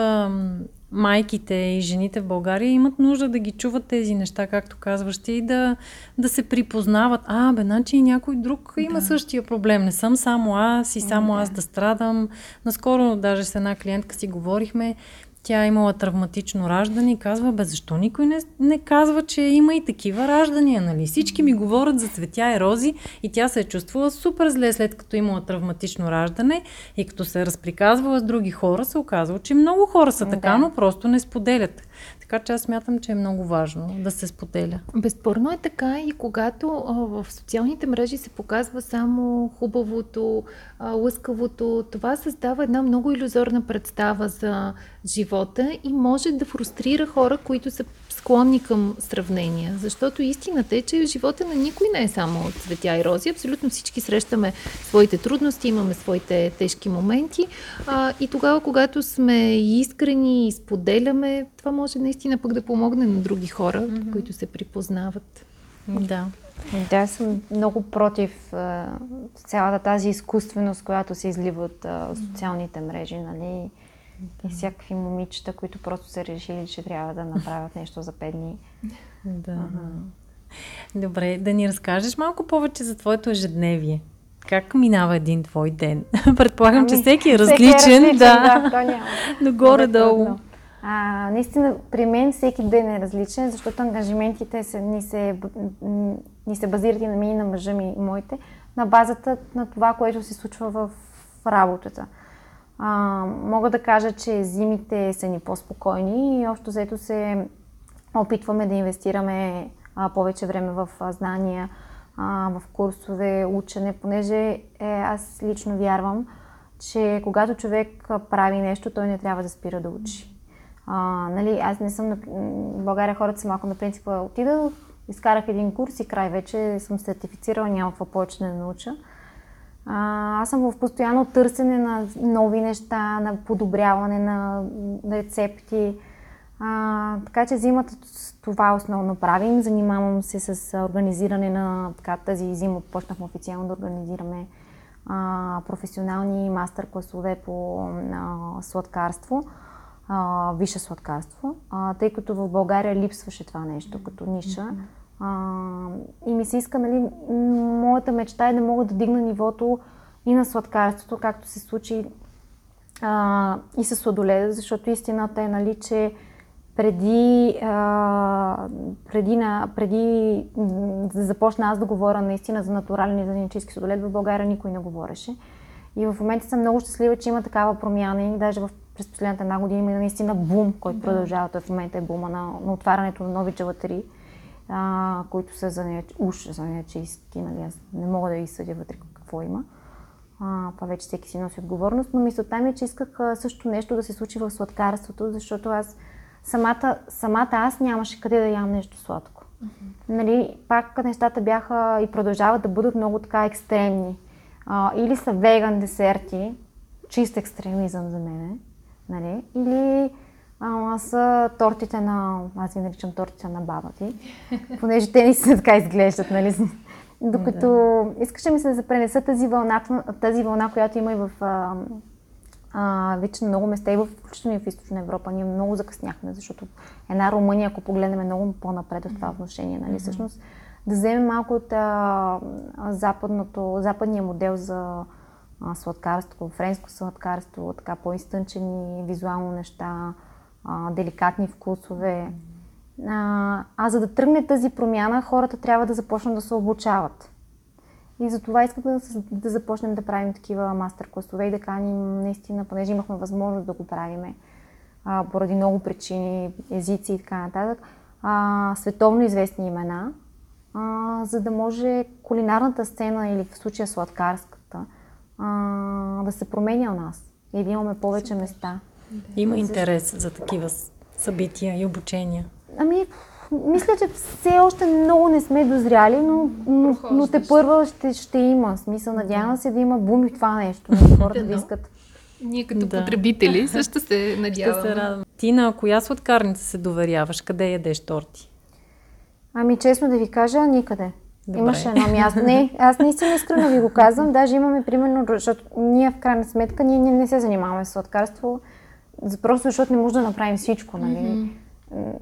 майките и жените в България имат нужда да ги чуват тези неща, както казваш ти, и да, да се припознават. А, бе, значи и някой друг да. има същия проблем. Не съм само аз и само да. аз да страдам. Наскоро даже с една клиентка си говорихме, тя е имала травматично раждане и казва, бе, защо никой не, не казва, че има и такива раждания, нали? Всички ми говорят за цветя и рози и тя се е чувствала супер зле след като имала травматично раждане и като се е разприказвала с други хора, се оказва, че много хора са така, да. но просто не споделят. Така че аз смятам, че е много важно да се споделя. Безспорно е така и когато а, в социалните мрежи се показва само хубавото, а, лъскавото, това създава една много иллюзорна представа за живота и може да фрустрира хора, които са склонни към сравнения. Защото истината е, че живота на никой не е само цветя и рози. Абсолютно всички срещаме своите трудности, имаме своите тежки моменти. А, и тогава, когато сме искрени и споделяме, това може наистина пък да помогне на други хора, mm-hmm. които се припознават. Да. Да, аз съм много против а, цялата тази изкуственост, която се излива от а, социалните мрежи, нали? И всякакви момичета, които просто са решили, че трябва да направят нещо за пет дни. Да. Uh-huh. Добре, да ни разкажеш малко повече за твоето ежедневие. Как минава един твой ден? [laughs] Предполагам, ами, че всеки е различен. Всеки е различен да, да то няма. [laughs] Но горе-долу. А, наистина, при мен всеки ден е различен, защото ангажиментите са, ни, се, ни се базират и на мен и на мъжа ми и моите, на базата на това, което се случва в работата. А, мога да кажа, че зимите са ни по-спокойни и общо взето се опитваме да инвестираме а, повече време в а, знания, а, в курсове, учене, понеже е, аз лично вярвам, че когато човек прави нещо, той не трябва да спира да учи. А, нали, аз не съм. В България хората са малко на принципа отида, изкарах един курс и край вече съм сертифицирала, няма какво повече да науча. А, аз съм в постоянно търсене на нови неща, на подобряване на рецепти. А, така че зимата това основно правим. Занимавам се с организиране на така, тази зима. Почнахме официално да организираме а, професионални мастер-класове по а, сладкарство, а, висше сладкарство, а, тъй като в България липсваше това нещо като ниша. А, и ми се иска, нали, моята мечта е да мога да дигна нивото и на сладкарството, както се случи а, и с сладоледа, защото истината е, нали, че преди, а, преди, на, преди да започна аз да говоря наистина за натурален и за зеленчийски сладолед, в България никой не говореше. И в момента съм много щастлива, че има такава промяна и даже в, през последната една година има наистина бум, който да. продължава. Той в момента е бума на, на отварянето на нови джелатери а, които са за уж занячийски, нали, аз не мога да изсъдя вътре какво има. А, това вече всеки си носи отговорност, но мисълта ми е, че исках а, също нещо да се случи в сладкарството, защото аз самата, самата аз нямаше къде да ям нещо сладко. Mm-hmm. Нали, пак нещата бяха и продължават да бъдат много така екстремни. А, или са веган десерти, чист екстремизъм за мен, нали, или а, са тортите на... Аз ги наричам тортите на баба ти, понеже те са така изглеждат, нали? Докато да. искаше ми се да се пренеса тази вълна, тази вълна, която има и в а, а, вече на много места, и в, включително и в Източна Европа. Ние много закъсняхме, защото една Румъния, ако погледнем, е много по-напред в това отношение. Нали? Mm-hmm. Всъщност, да вземем малко от а, западното, западния модел за а, сладкарство, френско сладкарство, така по-изтънчени визуално неща, а, деликатни вкусове. А, а за да тръгне тази промяна, хората трябва да започнат да се обучават. И за това искам да, да започнем да правим такива мастер-класове и да каним наистина, понеже имахме възможност да го правиме а, поради много причини, езици и така нататък, а, световно известни имена, а, за да може кулинарната сцена или в случая сладкарската а, да се променя у нас и да имаме повече места. Има интерес за такива събития и обучения? Ами, мисля, че все още много не сме дозряли, но, но, но те първа ще, ще има. Смисъл, надявам се да има бум и това нещо. Хората да искат. Ние като да. потребители също се надяваме. Ще се радвам. Ти на коя сладкарница се доверяваш? Къде ядеш торти? Ами честно да ви кажа, никъде. Добре. Имаше едно място. Не, аз наистина искрено ви го казвам. Даже имаме примерно, защото ние в крайна сметка ние не, не се занимаваме с сладкарство, просто защото не може да направим всичко. Нали? Mm-hmm.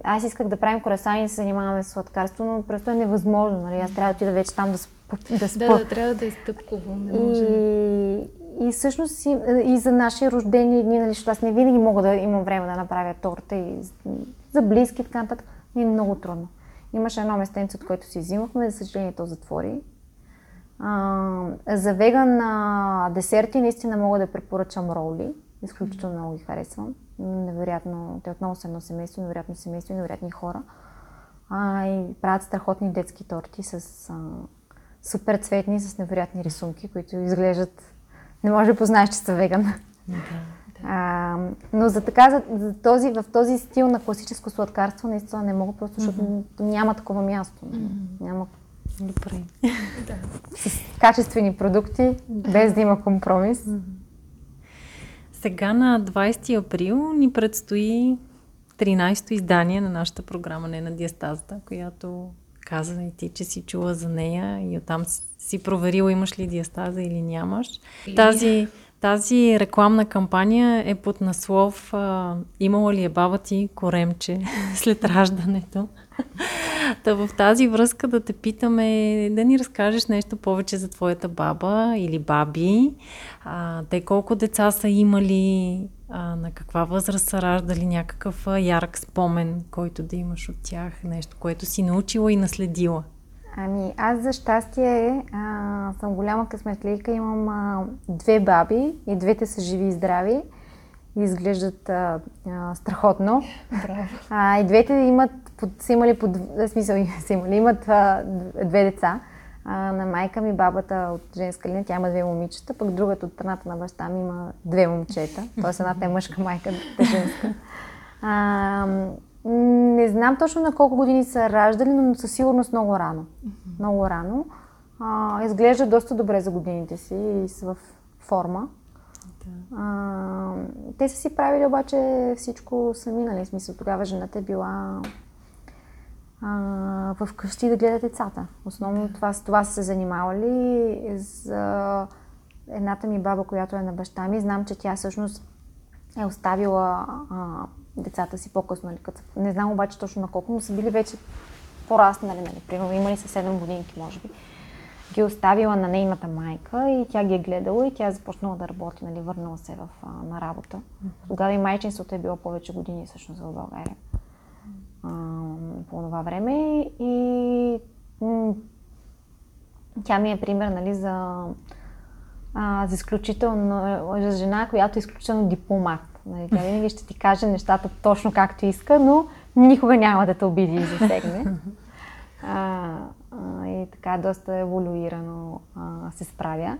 Аз исках да правим корасани и се занимаваме с сладкарство, но просто е невъзможно. Нали? Аз трябва да отида вече там да, спа, да спа. Да, да, трябва да е стъпково. Не може. И, и всъщност и, и за наши рождени дни, нали, защото аз не винаги мога да имам време да направя торта и за близки и така нататък, ми е много трудно. Имаше едно местенце, от което си взимахме, за съжаление то затвори. А, за веган а, десерти наистина мога да препоръчам роли. Изключително много ги харесвам. Невероятно, те отново са едно семейство, невероятно семейство и невероятни хора. А, и правят страхотни детски торти с а, супер цветни, с невероятни рисунки, които изглеждат... Не може да познаеш, че са веган. [laughs] Да. А, но за така, за, за този, в този стил на класическо сладкарство наистина не мога, просто защото mm-hmm. няма такова място. Mm-hmm. Няма Добре. С качествени продукти, без да има компромис. Mm-hmm. Сега на 20 април ни предстои 13-то издание на нашата програма Не на диастазата, която каза и ти, че си чула за нея и оттам си, си проверила имаш ли диастаза или нямаш. Тази, тази рекламна кампания е под наслов а, Имала ли е баба ти коремче [laughs] след раждането? [laughs] Та в тази връзка да те питаме да ни разкажеш нещо повече за твоята баба или баби. А, те колко деца са имали, а, на каква възраст са раждали, някакъв ярък спомен, който да имаш от тях, нещо, което си научила и наследила. Ами, аз за щастие а, съм голяма късметлийка. Имам а, две баби и двете са живи и здрави. Изглеждат а, а, страхотно. Браво. А, и двете имат, под, са имали, под, смисъл, [laughs] са имали, имат а, две деца. А, на майка ми бабата от женска линия, тя има две момичета, пък другата от страната на баща ми има две момчета. Тоест едната е мъжка майка, е женска. [laughs] А, не знам точно на колко години са раждали, но със сигурност много рано. Mm-hmm. Много рано. А, изглежда доста добре за годините си и са в форма. Да. А, те са си правили обаче всичко сами, нали? Смисъл, тогава жената е била а, в къщи да гледа децата. Основно това, с това са се занимавали. За едната ми баба, която е на баща ми, знам, че тя всъщност е оставила а, децата си по-късно. Нали, като, не знам обаче точно на колко, но са били вече пораснали, нали, примерно имали са 7 годинки, може би. Ги оставила на нейната майка и тя ги е гледала и тя е започнала да работи, нали, върнала се в, а, на работа. Mm-hmm. Тогава и майчинството е било повече години всъщност в България. А, по това време и м- тя ми е пример нали, за, а, за изключително, за жена, която е изключително дипломат. Нали, тя винаги ще ти каже нещата точно както иска, но никога няма да те обиди и засегне. А, а, и така доста еволюирано а, се справя,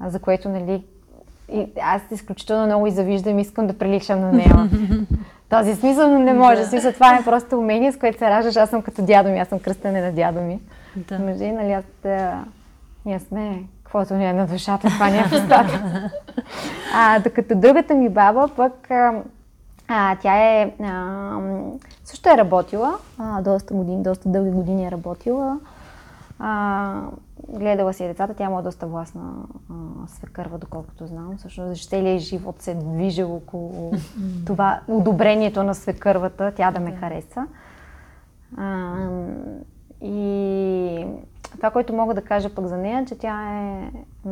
а, за което нали, и аз изключително много и завиждам, искам да приличам на нея. този смисъл, но не може. Да. Смисъл, това е просто умение, с което се раждаш. Аз съм като дядо ми, аз съм кръстене на дядо ми. Да. Мъже, нали, аз. Ние сме каквото ни е на душата, това няма в А, докато другата ми баба пък, а, а, тя е, а, също е работила, а, доста години, доста дълги години е работила. А, гледала си децата, тя има доста властна а, свекърва, доколкото знам. Също за целият живот се е движил около това одобрението на свекървата, тя да ме хареса. А, и това, което мога да кажа пък за нея, че тя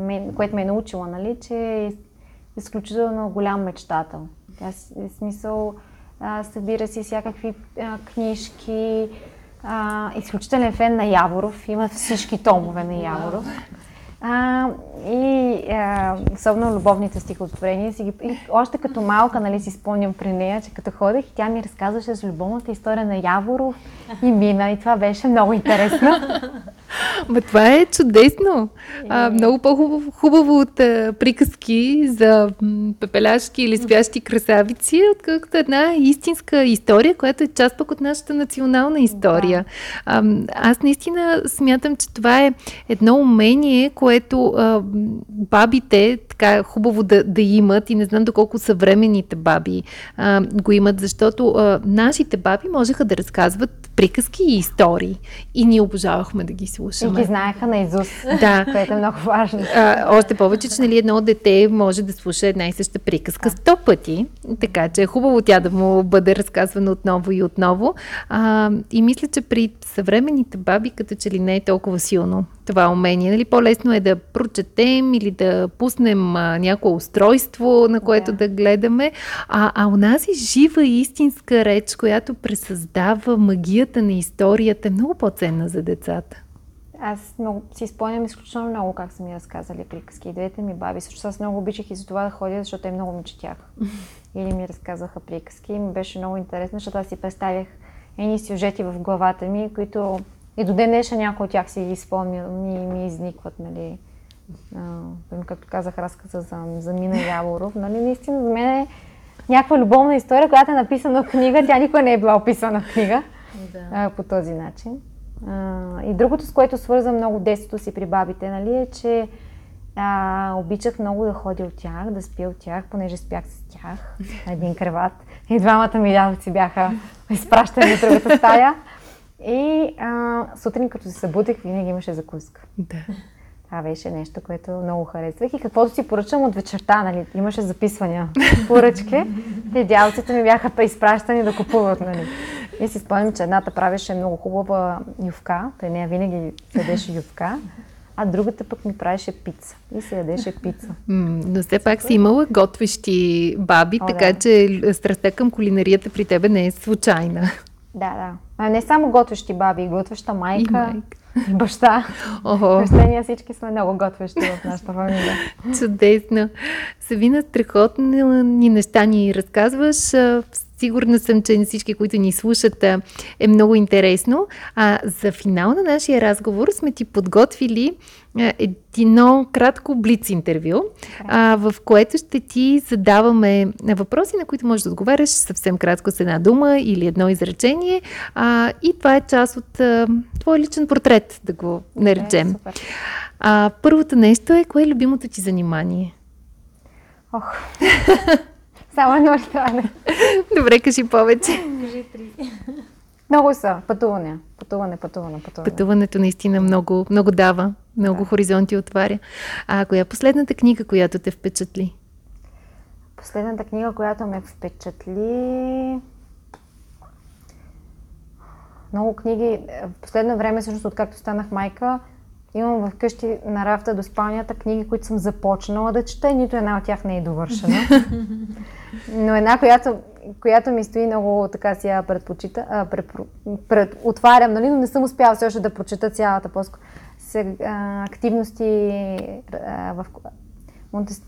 е, което ме е научила, нали, че е изключително голям мечтател. Тя е смисъл, а, събира си всякакви а, книжки, а, изключителен фен на Яворов, има всички томове на Яворов. А, и а, особено любовните стихотворения. Си ги, и още като малка, нали, си спомням при нея, че като ходех, тя ми разказваше за любовната история на Яворов и Мина. И това беше много интересно. Ма това е чудесно. А, е. много по-хубаво от а, приказки за м, пепеляшки или спящи красавици, отколкото една истинска история, която е част пък от нашата национална история. А, аз наистина смятам, че това е едно умение, което а, бабите така хубаво да, да имат и не знам доколко съвременните баби а, го имат, защото а, нашите баби можеха да разказват приказки и истории и ние обожавахме да ги слушаме. И ги знаеха на Изус, да. което е много важно. А, още повече, че нали, едно дете може да слуша една и съща приказка сто пъти, така че е хубаво тя да му бъде разказвана отново и отново. А, и мисля, че при съвременните баби като че ли не е толкова силно това умение. Нали? По-лесно е да прочетем или да пуснем а, някое устройство, на което да, да гледаме. А, а у нас е жива и истинска реч, която пресъздава магията на историята, е много по-ценна за децата. Аз много, си спомням изключително много как са ми разказали приказки. И двете ми баби, също аз много обичах и за това да ходя, защото те много ми четях. [laughs] Или ми разказваха приказки. И ми беше много интересно, защото аз си представях едни сюжети в главата ми, които и до ден днешен някои от тях си ги спомням и ми изникват, нали. А, както казах, разказа за, за Мина Яворов. Нали, наистина за мен е някаква любовна история, която е написана в книга. Тя никога не е била описана в книга да. а, по този начин. А, и другото, с което свързвам много детството си при бабите, нали, е, че а, обичах много да ходя от тях, да спя от тях, понеже спях с тях на един креват. И двамата ми дядовци бяха изпращани в другата стая. И а, сутрин, като се събудих, винаги имаше закуска. Да. Това беше нещо, което много харесвах. И каквото си поръчам от вечерта, нали, имаше записвания, поръчки. И дялците ми бяха преизпращани да купуват, нали. И си спомням, че едната правеше много хубава ювка, при нея винаги ядеше ювка, а другата пък ми правеше пица. И се ядеше пица. Mm, но все пак си имала готвещи баби, О, така да. че страстта към кулинарията при тебе не е случайна. Да, да. А не само готвещи баби, готвеща майка. И майка. Баща. Охо. ние всички сме много готвещи в нашата фамилия. Чудесно. Савина, страхотни неща ни разказваш. Сигурна съм, че на всички, които ни слушат, е много интересно. А за финал на нашия разговор сме ти подготвили едно кратко блиц интервю, а, в което ще ти задаваме въпроси, на които можеш да отговаряш съвсем кратко с една дума или едно изречение. А, и това е част от а, твой личен портрет, да го наречем. Okay, а, първото нещо е, кое е любимото ти занимание? Ох. [laughs] Само едно не? Добре, кажи повече. Кажи три. Много са. Пътуване. Пътуване, пътуване, пътуване. Пътуването наистина много, много дава. Много да. хоризонти отваря. А коя е последната книга, която те впечатли? Последната книга, която ме впечатли... Много книги. В последно време, всъщност, откакто станах майка, Имам вкъщи на рафта до спалнята книги, които съм започнала да чета и нито една от тях не е довършена. [laughs] Но една, която, която ми стои много така си я предпочита, а, пред, пред, отварям, нали, но не съм успяла все още да прочета цялата по активности а, в Монтес...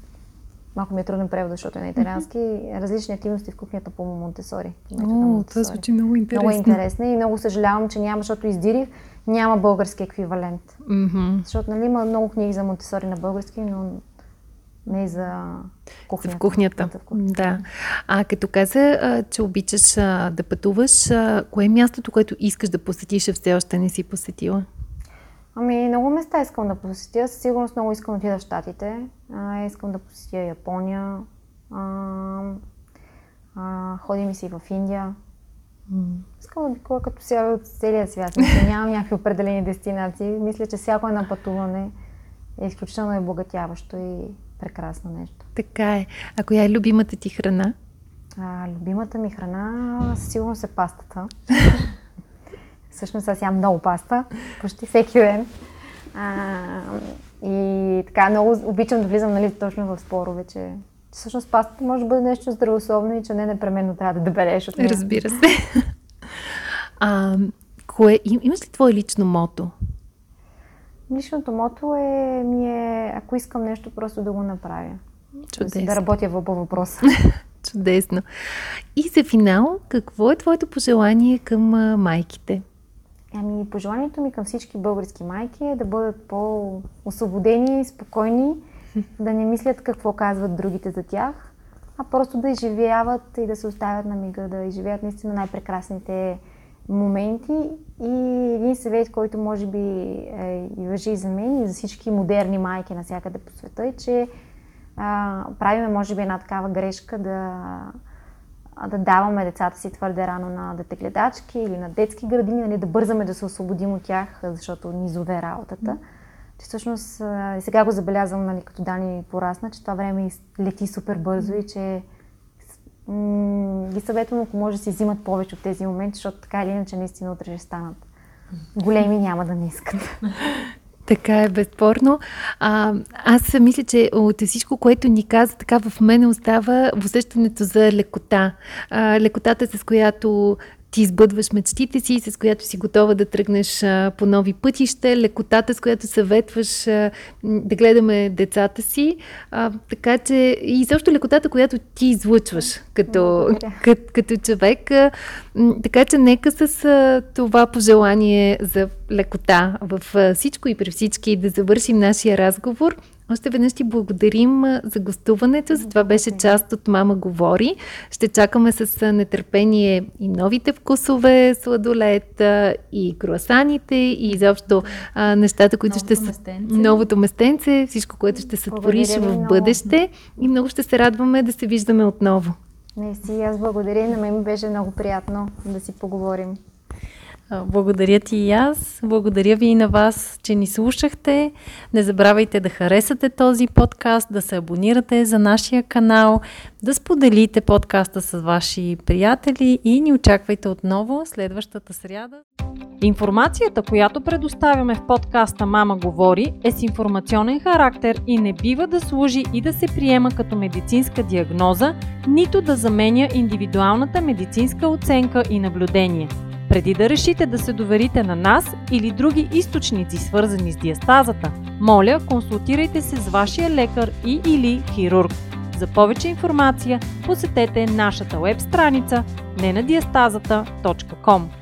Малко ми е труден превод, защото е на италиански. Различни активности в кухнята по Монтесори. О, това звучи много интересно. Много интересно и много съжалявам, че няма, защото издирих няма български еквивалент. Mm-hmm. Защото нали, има много книги за Монтесори на български, но не за кухнята. В кухнята. В кухнята. Да. А като каза, че обичаш да пътуваш, кое е мястото, което искаш да посетиш, а все още не си посетила? Ами, много места искам да посетя. Със сигурност много искам да отида в Штатите. А, искам да посетя Япония. А, а, ходим и си в Индия. Искам да обиколя като сега от целия свят. Мисля, [laughs] нямам някакви определени дестинации. Мисля, че всяко едно пътуване е изключително обогатяващо и прекрасно нещо. Така е. А коя е любимата ти храна? А, любимата ми храна със сигурност е пастата. [laughs] Всъщност аз ям много паста, почти всеки ден. А, и така, много обичам да влизам нали, точно в спорове, че всъщност пастата може да бъде нещо здравословно и че не непременно трябва да дебелеш от нея. Разбира се. [laughs] а, кое, имаш ли твое лично мото? Личното мото е, ми е, ако искам нещо, просто да го направя. Чудесно. Да работя по въпроса. [laughs] Чудесно. И за финал, какво е твоето пожелание към майките? Ами, пожеланието ми към всички български майки е да бъдат по-освободени, спокойни, [laughs] да не мислят какво казват другите за тях, а просто да изживяват и да се оставят на мига, да изживеят наистина най-прекрасните моменти. И един съвет, който може би е, и въжи и за мен, и за всички модерни майки навсякъде по света, е, че а, правиме, може би, една такава грешка да, да даваме децата си твърде рано на детегледачки или на детски градини, нали, да бързаме да се освободим от тях, защото ни зове работата. Че всъщност, и сега го забелязвам, нали, като Дани порасна, че това време лети супер бързо и че м- ги съветвам, ако може да си взимат повече от тези моменти, защото така или иначе наистина утре ще станат големи, няма да не искат. Така е, безспорно. А, аз мисля, че от всичко, което ни каза, така в мене остава усещането за лекота. А, лекотата, с която ти избъдваш мечтите си, с която си готова да тръгнеш а, по нови пътища, лекотата, с която съветваш а, да гледаме децата си. А, така че и също лекотата, която ти излъчваш като, като, като човек. А, така че нека с а, това пожелание за лекота в а, всичко и при всички да завършим нашия разговор. Още веднъж ти благодарим за гостуването. За това беше част от Мама говори. Ще чакаме с нетърпение и новите вкусове, сладолет, и круасаните, и изобщо а, нещата, които новото ще са... Новото местенце, всичко, което ще сътвориш в бъдеще. И много ще се радваме да се виждаме отново. Не си, аз благодаря. На мен беше много приятно да си поговорим. Благодаря ти и аз. Благодаря ви и на вас, че ни слушахте. Не забравяйте да харесате този подкаст, да се абонирате за нашия канал, да споделите подкаста с ваши приятели и ни очаквайте отново следващата сряда. Информацията, която предоставяме в подкаста Мама говори, е с информационен характер и не бива да служи и да се приема като медицинска диагноза, нито да заменя индивидуалната медицинска оценка и наблюдение. Преди да решите да се доверите на нас или други източници, свързани с диастазата, моля, консултирайте се с вашия лекар и или хирург. За повече информация посетете нашата веб страница nenadiastazата.com.